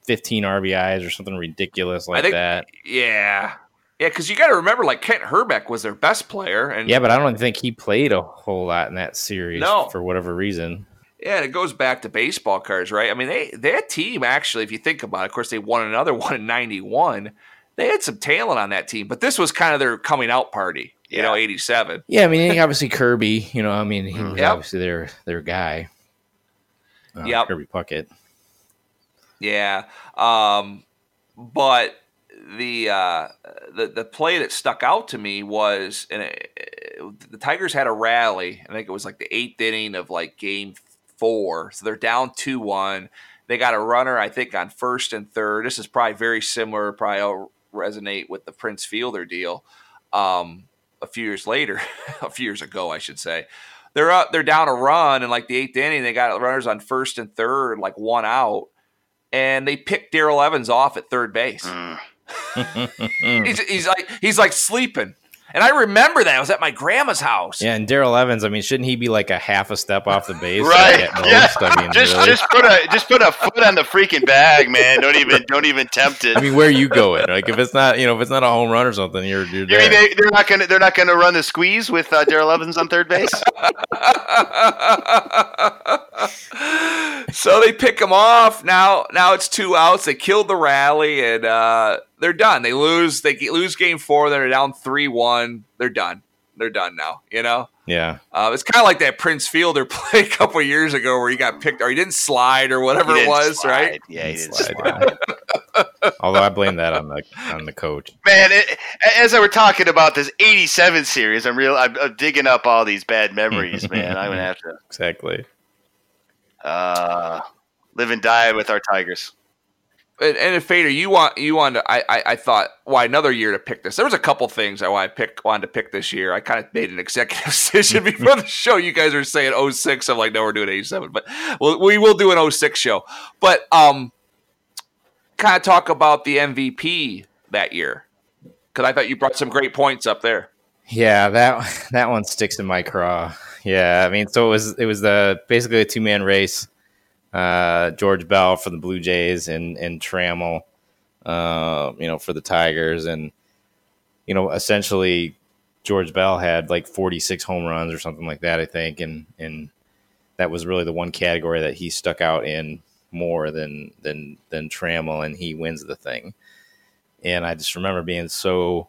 15 RBIs or something ridiculous like think- that. Yeah. Yeah, because you got to remember, like Kent Hrbek was their best player, and Yeah, but I don't think he played a whole lot in that series No. for whatever reason. Yeah, and it goes back to baseball cards, right? I mean, they that team actually, if you think about it, of course, they won another one in '91. They had some talent on that team, but this was kind of their coming out party, you know, '87. Yeah, I mean, obviously Kirby. You know, I mean, he was. Yep. obviously their their guy. Uh, Yep. Kirby Puckett. Yeah, um, but the uh, the the play that stuck out to me was, and it, the Tigers had a rally. I think it was like the eighth inning of like Game Four, so they're down two one. They got a runner, I think, on first and third. This is probably very similar. Probably resonate with the Prince Fielder deal. Um, a few years later, a few years ago, I should say, they're up. They're down a run in like the eighth inning. They got runners on first and third, like one out and they picked Darrell Evans off at third base. Mm. He's, he's like he's like sleeping, and I remember that I was at my grandma's house. Yeah, and Darrell Evans. I mean, shouldn't he be like a half a step off the base? Right. Yeah. I mean, Just really? just put a just put a foot on the freaking bag, man. Don't even don't even tempt it. I mean, where are you going? Like, if it's not, you know, if it's not a home run or something, you're you're you mean they, they're not gonna they're not gonna run the squeeze with uh, Darrell Evans on third base? so they pick him off. Now now it's two outs. They killed the rally, and uh, they're done. They lose. They lose game four. They're down three one. They're done. They're done now. You know. yeah, Uh, it's kind of like that Prince Fielder play a couple years ago where he got picked or he didn't slide or whatever it was, slide. right? Yeah, he didn't Slide, slide. Although I blame that on the on the coach. Man, it, as I were talking about this '87 series, I'm real. I'm, I'm digging up all these bad memories, man. I'm gonna have to Exactly. uh, live and die with our Tigers. And, and Fader, you want you want to, I, I I thought why another year to pick this. There was a couple things I wanted to pick wanted to pick this year. I kind of made an executive decision before the show. You guys are saying 06. I'm like, no, we're doing 87, but well, we will do an 06 show. But um, kind of talk about the MVP that year because I thought you brought some great points up there. Yeah, that that one sticks in my craw. Yeah, I mean, so it was it was the basically a two man race. Uh, George Bell for the Blue Jays and and Trammell, uh, you know, for the Tigers, and you know, essentially George Bell had like forty six home runs or something like that, I think, and and that was really the one category that he stuck out in more than than than Trammell, and he wins the thing. And I just remember being so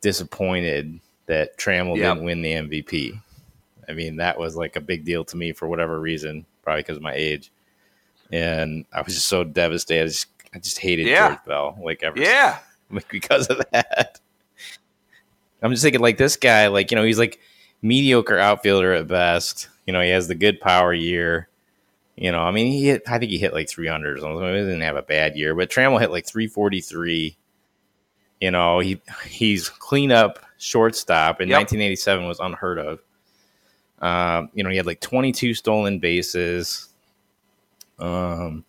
disappointed that Trammell Yep. didn't win the MVP. I mean, that was like a big deal to me for whatever reason, probably because of my age. And I was just so devastated. I just, I just hated Yeah. George Bell, like ever Yeah, like because of that. I'm just thinking, like this guy, like you know, he's like mediocre outfielder at best. You know, he has the good power year. You know, I mean, he hit. I think he hit like 300 or something. He didn't have a bad year, but Trammell hit like 343. You know, he he's cleanup shortstop in Yep. 1987 was unheard of. Um, you know, he had like 22 stolen bases. Um,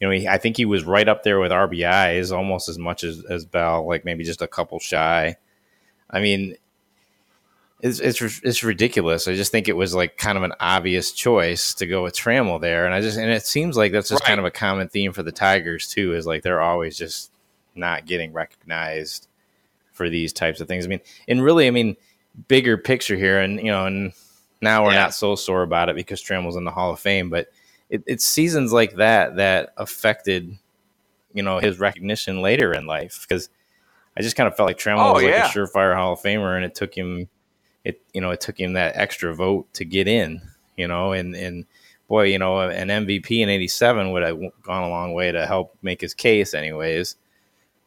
you know, he, I think he was right up there with RBIs, almost as much as, as Bell, like maybe just a couple shy. I mean, it's it's it's ridiculous. I just think it was like kind of an obvious choice to go with Trammell there, and I just and it seems like that's just Right. kind of a common theme for the Tigers too. Is like they're always just not getting recognized for these types of things. I mean, and really, I mean, bigger picture here, and you know, and now we're Yeah. not so sore about it because Trammell's in the Hall of Fame, but it, it's seasons like that that affected, you know, his recognition later in life because I just kind of felt like Trammell Oh, was like a surefire Hall of Famer, and it took him, it you know, it took him that extra vote to get in, you know, and and boy, you know, an MVP in '87 would have gone a long way to help make his case, anyways,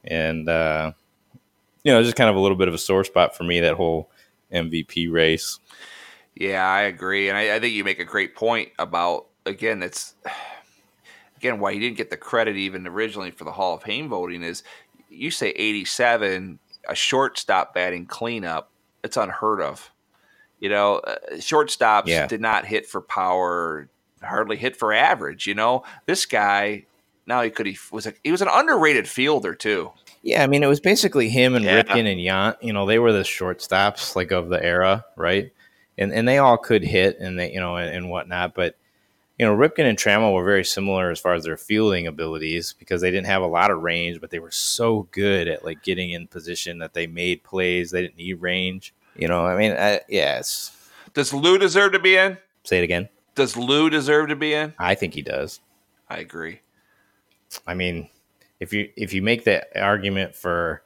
and uh, you know, just kind of a little bit of a sore spot for me that whole MVP race. Yeah, I agree, and I, I think you make a great point about again. It's again why he didn't get the credit even originally for the Hall of Fame voting is you say 87 a shortstop batting cleanup it's unheard of you know uh, shortstops Yeah. did not hit for power hardly hit for average you know this guy now he could he was a, he was an underrated fielder too Yeah, I mean, it was basically him and Yeah. Ripken and Yount. You know, they were the shortstops like of the era, right? And and they all could hit and they, you know, and, and whatnot. But you know, Ripken and Trammell were very similar as far as their fielding abilities because they didn't have a lot of range, but they were so good at like getting in position that they made plays. They didn't need range. You know, I mean, I, yeah. Does Lou deserve to be in say it again. does Lou deserve to be in I think he does. I agree I mean, if you if you make the argument for,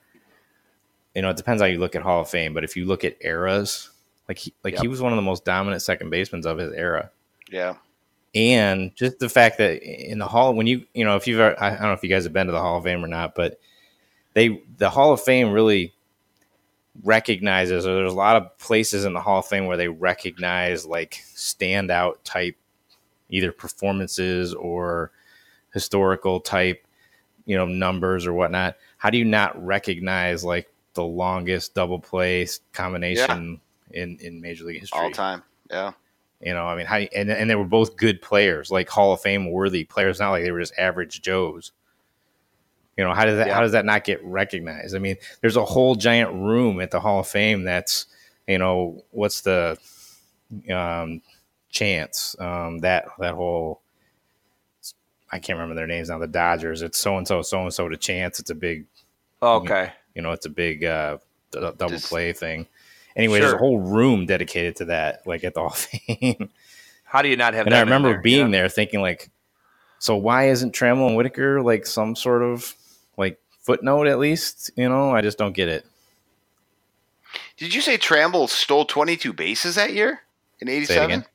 you know, it depends how you look at Hall of Fame, but if you look at eras, like he, like he was one of the most dominant second basemen of his era, Yeah. And just the fact that in the Hall, when you you know, if you've ever- I don't know if you guys have been to the Hall of Fame or not, but they the Hall of Fame really recognizes, or there's a lot of places in the Hall of Fame where they recognize like standout type, either performances or historical type, you know, numbers or whatnot. How do you not recognize like the longest double play combination in in Major League history? All time. Yeah. You know, I mean, how and and they were both good players, like Hall of Fame worthy players, not like they were just average Joes. You know, how does that Yeah. how does that not get recognized? I mean, there's a whole giant room at the Hall of Fame that's, you know, what's the um chance um that that whole I can't remember their names now. The Dodgers. It's so and so, so and so to chance. It's a big, okay you know, it's a big uh, d- double play thing. Anyway, there's a whole room dedicated to that, like at the Hall of Fame. how do you not have and that I remember there, being know? there thinking like, so why isn't Trammell and Whitaker like some sort of like footnote at least? You know, I just don't get it. Did you say Trammell stole 22 bases that year in 87?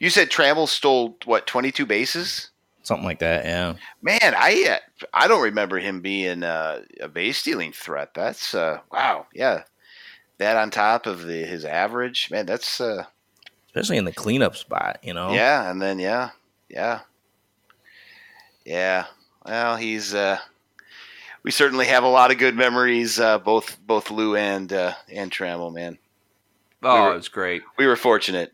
You said Trammell stole what 22 bases? Something like that. Yeah. Man, I uh, I don't remember him being uh, a base stealing threat. That's uh, wow, yeah. That on top of the his average, man. That's uh, Especially in the cleanup spot, you know? yeah, and then yeah, yeah, yeah. Well, he's uh, we certainly have a lot of good memories. Uh, both both Lou and uh, and Trammell, man. oh we were- it was great We were fortunate.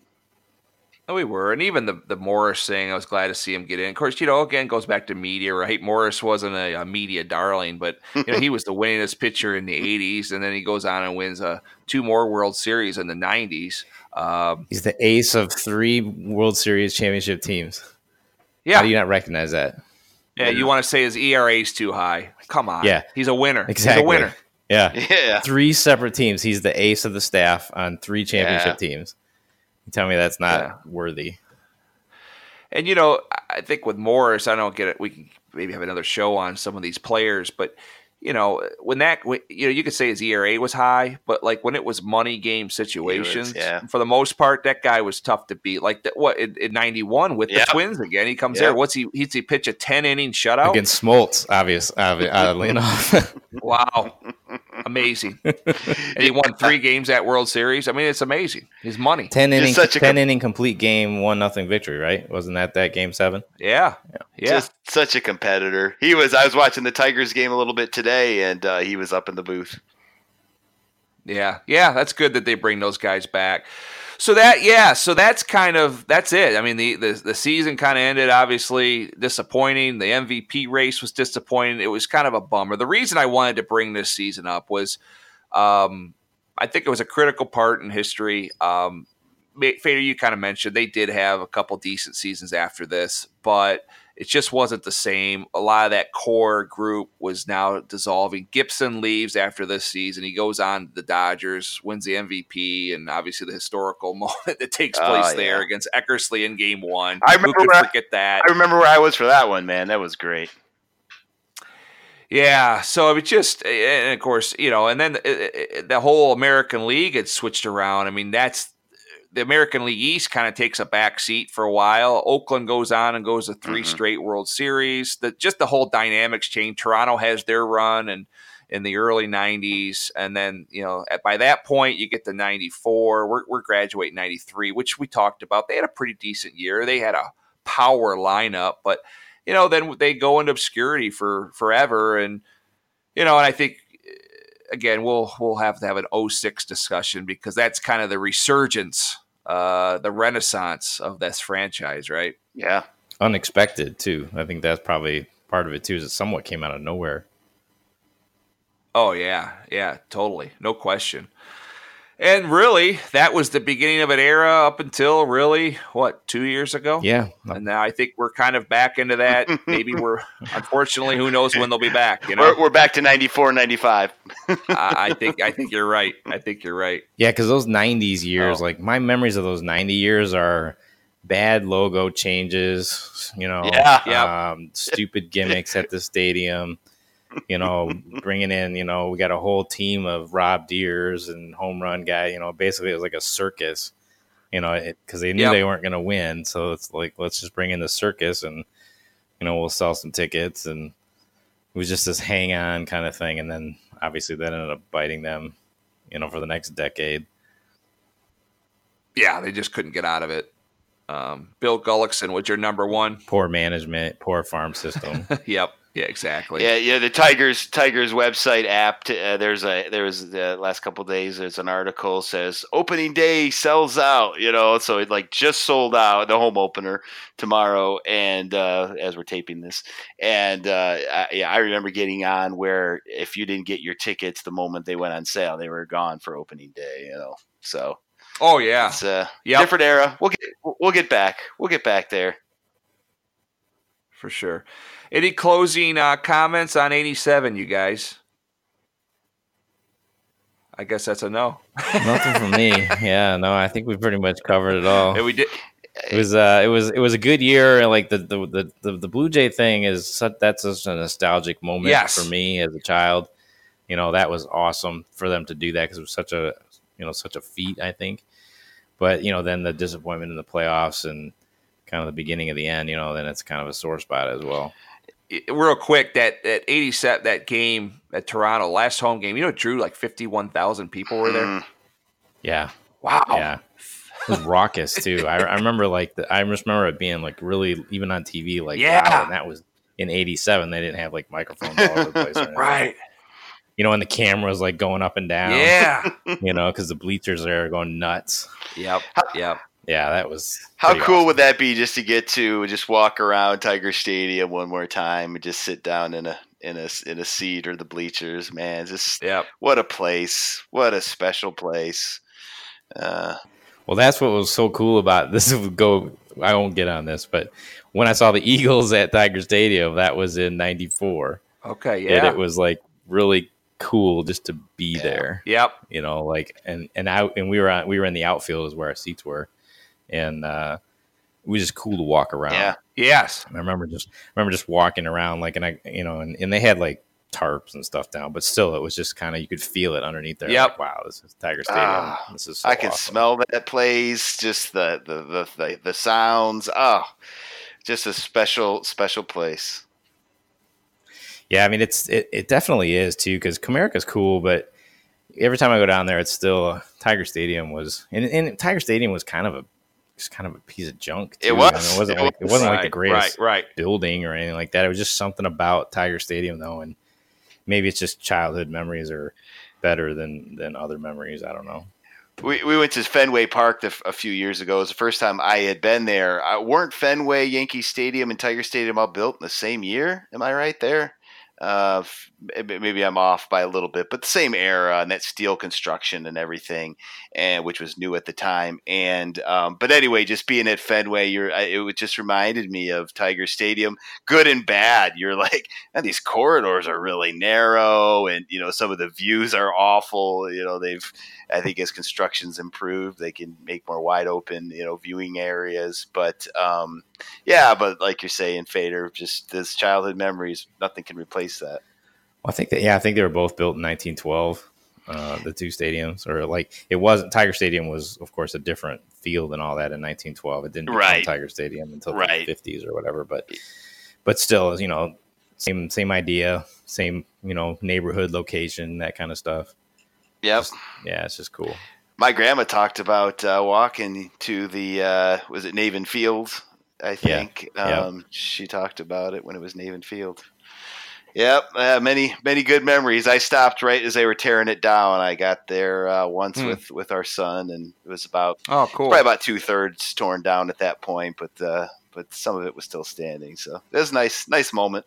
Oh, we were, and even the the Morris thing, I was glad to see him get in. Of course, you know, again goes back to media, right? Morris wasn't a, a media darling, but you know he was the winningest pitcher in the '80s, and then he goes on and wins uh, two more World Series in the '90s. Um, He's the ace of three World Series championship teams. yeah, How do you not recognize that? yeah. You want to say his ERA is too high? Come on, Yeah. he's a winner. Exactly. He's a winner. Yeah. Yeah, Three separate teams. He's the ace of the staff on three championship teams. You tell me that's not Yeah. worthy. And you know, I think with Morris, I don't get it. We can maybe have another show on some of these players, but you know, when that, when- you know, you could say his ERA was high, but like when it was money game situations, yeah. for the most part, that guy was tough to beat. Like that, what in, in '91 with Yep. the Twins again, he comes Yep. there. What's he? He's he pitch a 10 inning shutout? Against Smoltz, obvious, obvi- uh, oddly enough. Wow, amazing! and he won three games at World Series. I mean, it's amazing. His money, ten inning, such a ten com- inning complete game, one nothing victory. Right? Wasn't that that game seven? yeah, yeah. just such a competitor. He was. I was watching the Tigers game a little bit today, and uh, he was up in the booth. Yeah, yeah, that's good that they bring those guys back. So that yeah, so that's kind of that's it. I mean, the the, the season kind of ended obviously disappointing. The MVP race was disappointing. It was kind of a bummer. The reason I wanted to bring this season up was, um, I think it was a critical part in history. Um, Fader, you kind of mentioned they did have a couple decent seasons after this, but it just wasn't the same. A lot of that core group was now dissolving. Gibson leaves after this season. He goes on to the Dodgers, wins the MVP, and obviously the historical moment that takes Oh, place yeah. there against Eckersley in Game One. I Who remember could where I- that? I remember where I was for that one, man. That was great. Yeah, so it was just, and of course, you know, and then uh, uh, the whole American League had switched around. I mean, that's the American League East kind of takes a back seat for a while. Oakland goes on and goes to 3 Mhm. straight World Series. The just the whole dynamics change. Toronto has their run and in the early '90s, and then you know, at, by that point, you get to '94. We're, we're graduating '93, which we talked about. They had a pretty decent year. They had a power lineup, but you know, then they go into obscurity for forever. And you know, and I think again, we'll we'll have to have an 06 discussion because that's kind of the resurgence, uh, the renaissance of this franchise, right? Yeah. Unexpected too. I think that's probably part of it too. Is it somewhat came out of nowhere. Oh yeah, yeah, totally, no question. And really, that was the beginning of an era up until really what two years ago. Yeah, and now I think we're kind of back into that. Maybe we're unfortunately, who knows when they'll be back? You know, We're, we're back to 94, 95. I, I think I think you're right. I think you're right. Yeah, because those '90s years, Oh. like my memories of those '90 years are bad logo changes. You know, Yeah. Yeah. um, stupid gimmicks at the stadium. You know, bringing in, you know, we got a whole team of Rob Deers and home run guy. You know, basically it was like a circus. You know, because they knew Yep. they weren't going to win, so it's like let's just bring in the circus and you know we'll sell some tickets and it was just this hang on kind of thing, and then obviously that ended up biting them. You know, for the next decade. Yeah, they just couldn't get out of it. Um, Bill Gullickson was your number one. poor management, poor farm system. yep. Yeah. Exactly. Yeah, yeah. The Tigers Tigers website app. t- Uh, there's a there was the last couple days. There's an article says opening day sells out. You know, so it like just sold out the home opener tomorrow. And uh, as we're taping this, and uh, I, yeah, I remember getting on where if you didn't get your tickets the moment they went on sale, they were gone for opening day. You know, so Oh yeah. it's a Yep. different era. We'll get we'll get back. We'll get back there. For sure. Any closing uh, comments on '87, you guys? I guess that's a no. Nothing for me. Yeah, no, I think we pretty much covered it all. We did. It was uh it was it was a good year like the the the, the, the Blue Jay thing is such, that's such a nostalgic moment Yes. for me as a child. You know, that was awesome for them to do that cuz it was such a you know such a feat, I think. But, you know, then the disappointment in the playoffs and kind of the beginning of the end, you know, then it's kind of a sore spot as well. Real quick, that that '87 that game at Toronto, last home game, you know, it drew like 51,000 people were there. Mm. Yeah. Wow. Yeah. It was raucous too. I, I remember like the, I just remember it being like really even on TV like Yeah. wow, and that was in '87. They didn't have like microphones all over the place, or. Right. You know, and the cameras like going up and down. Yeah. you know, because the bleachers are going nuts. yep. Yep. Yeah, that was How cool awesome. would that be just to get to just walk around Tiger Stadium one more time and just sit down in a in a in a seat or the bleachers, man? Just Yep. what a place. What a special place. Uh, Well, that's what was so cool about this. Would go. I won't get on this, but when I saw the Eagles at Tiger Stadium, that was in '94, Okay. and Yeah. it was like really cool just to be there. Yep. you know, like and and out and we were on we were in the outfield is where our seats were, and uh, it was just cool to walk around. yeah. Yes. I remember just I remember just walking around like and I you know and, and they had like tarps and stuff down, but still it was just kind of you could feel it underneath there. Yep. Like, wow, this is Tiger Stadium. Ah, this is so I can awesome. smell that place, just the the, the the the sounds. Oh, just a special special place. Yeah, I mean it's it, it definitely is too because Comerica's cool, but every time I go down there, it's still Tiger Stadium was and, and Tiger Stadium was kind of a just kind of a piece of junk. It was. I mean, it wasn't It like it was. wasn't like the greatest Right. Right. building or anything like that. It was just something about Tiger Stadium though, and maybe it's just childhood memories are better than than other memories. I don't know. We, we went to Fenway Park the, a few years ago. It was the first time I had been there. I, weren't Fenway, Yankee Stadium, and Tiger Stadium all built in the same year? Am I right there? Uh, maybe I'm off by a little bit, but the same era and that steel construction and everything, and which was new at the time. And um, but anyway, just being at Fenway, you're it just reminded me of Tiger Stadium, good and bad. You're like, and these corridors are really narrow, and you know some of the views are awful. You know they've I think as construction's improved, they can make more wide open, you know, viewing areas. But um, yeah, but like you're saying, Fader, just this childhood memories, nothing can replace that. Well, I think that yeah, I think they were both built in 1912. Uh, the two stadiums, or like it wasn't Tiger Stadium was of course a different field and all that in 1912. It didn't become Right. Tiger Stadium until Right. the 50s or whatever. But but still, you know, same same idea, same you know neighborhood location, that kind of stuff. Yep. Just- yeah, it's just cool. My grandma talked about uh, walking to the uh, was it Navin Field I Yeah, think. yep. Um, She talked about it when it was Navin Field. Yep, uh, many many good memories. I stopped right as they were tearing it down. I got there uh, once Hmm. with with our son, and it was about Oh, cool. probably about two thirds torn down at that point, but uh, but some of it was still standing. So it was a nice nice moment.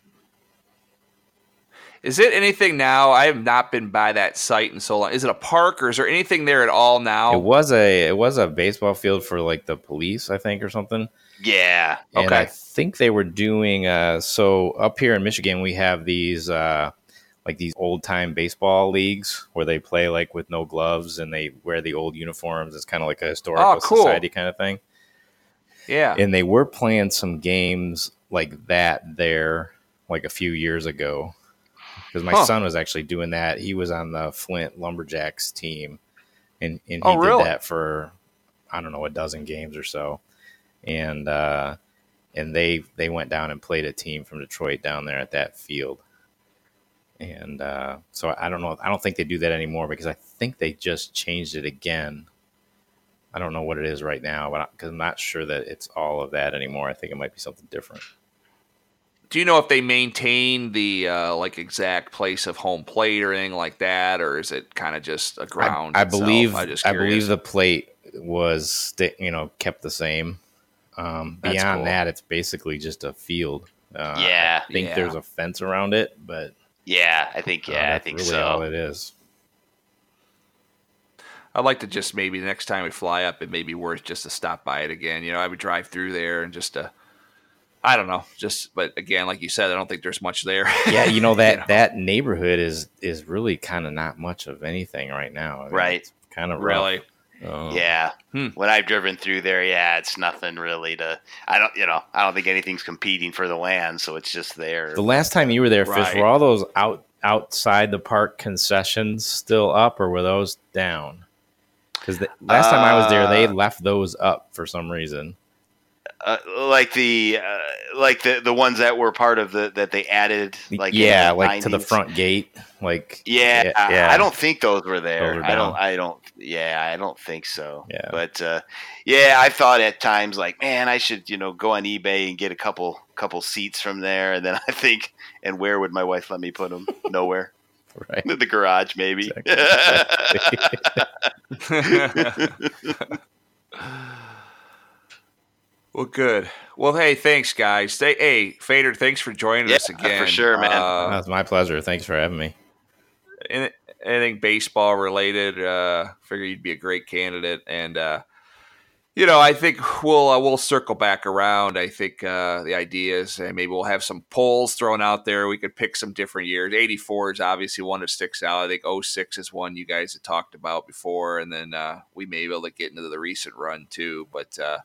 Is it anything now? I have not been by that site in so long. Is it a park or is there anything there at all now? It was a it was a baseball field for like the police, I think, or something. Yeah, And I think they were doing uh so up here in Michigan we have these uh like these old time baseball leagues where they play like with no gloves and they wear the old uniforms. It's kind of like a historical Oh, cool. society kind of thing. yeah. And they were playing some games like that there like a few years ago. Because my Huh. son was actually doing that. He was on the Flint Lumberjacks team and, and he Oh, really? did that for I don't know, a dozen games or so. And uh and they they went down and played a team from Detroit down there at that field. And uh, so I don't know. I don't think they do that anymore because I think they just changed it again. I don't know what it is right now, but because I'm not sure that it's all of that anymore. I think it might be something different. Do you know if they maintain the uh, like exact place of home plate or anything like that, or is it kind of just a ground? I, I believe. I, I, believe the plate was you know kept the same. Um, beyond cool. that, it's basically just a field. Uh, Yeah, I think yeah. there's a fence around it, but yeah, I think uh, yeah, I think really so. all it is. I'd like to just maybe the next time we fly up, it may be worth just to stop by it again. You know, I would drive through there and just to, I don't know, just but again, like you said, I don't think there's much there. Yeah, you know that know. that neighborhood is is really kind of not much of anything right now. I mean, Right. it's kind of really. rough. Um, Yeah. Hmm. When I've driven through there, yeah, it's nothing really to. I don't, you know, I don't think anything's competing for the land, so it's just there. The last time you were there, Fish, were all those out outside the park concessions still up, or were those down? Because the last time I was there, they Uh, left those up for some reason. Uh, like the, uh, like the the ones that were part of the that they added, like yeah, the like to the front gate, like Yeah, yeah, yeah. I don't think those were there. Those I don't. I don't. Yeah, I don't think so. Yeah. But uh, yeah, I thought at times like, man, I should you know go on eBay and get a couple couple seats from there, and then I think, and where would my wife let me put them? Nowhere. right. the garage, maybe. well, good. Well, hey, thanks, guys. Stay, hey, Fader, thanks for joining Yeah, us again. for sure, man. Uh, That's my pleasure. Thanks for having me. any- anything baseball related, uh, figure you'd be a great candidate. And uh, you know, I think we'll uh, we'll circle back around. I think uh, the idea is uh, maybe we'll have some polls thrown out there. We could pick some different years. Eighty four is obviously one that sticks out. I think 06 is one you guys had talked about before, and then uh, we may be able to get into the recent run too. But uh,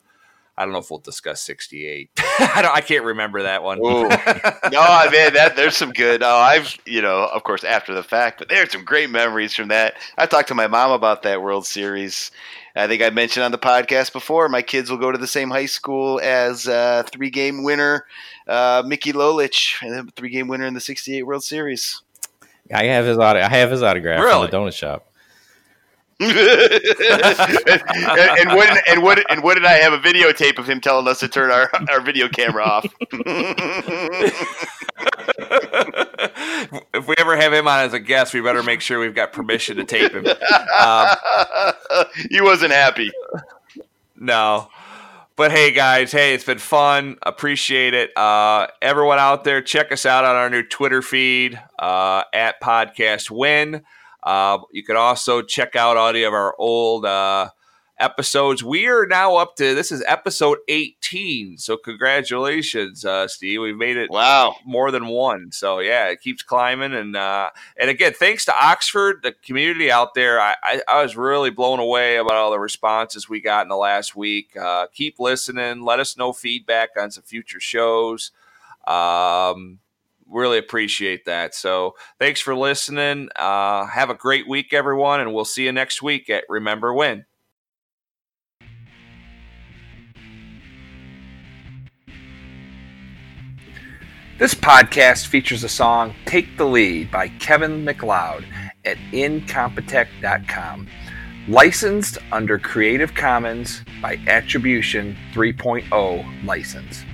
I don't know if we'll discuss sixty eight. I don't. I can't remember that one. Ooh. no, man, that there's some good. Oh, I've you know, of course, after the fact, but there's some great memories from that. I talked to my mom about that World Series. I think I mentioned on the podcast before. My kids will go to the same high school as uh, three game winner uh, Mickey Lolich, and three game winner in the '68 World Series. I have his auto- I have his autograph Really? from the donut shop. and, and what and what and what did I have a videotape of him telling us to turn our, our video camera off? if we ever have him on as a guest, we better make sure we've got permission to tape him. Um, he wasn't happy. no. But hey, guys, hey, it's been fun. Appreciate it. Uh, everyone out there, check us out on our new Twitter feed uh, at Podcast Win. Uh, you can also check out audio of our old uh, episodes. We are now up to this is episode 18. So congratulations, uh, Steve. We've made it Wow. more than one. So yeah, it keeps climbing. And uh, and again, thanks to Oxford, the community out there. I, I, I was really blown away about all the responses we got in the last week. Uh, keep listening. Let us know feedback on some future shows. Um, really appreciate that. So thanks for listening. Uh, have a great week, everyone, and we'll see you next week at Remember When. This podcast features a song Take the Lead by Kevin MacLeod at incompetech.com. Licensed under Creative Commons by Attribution 3.0 license.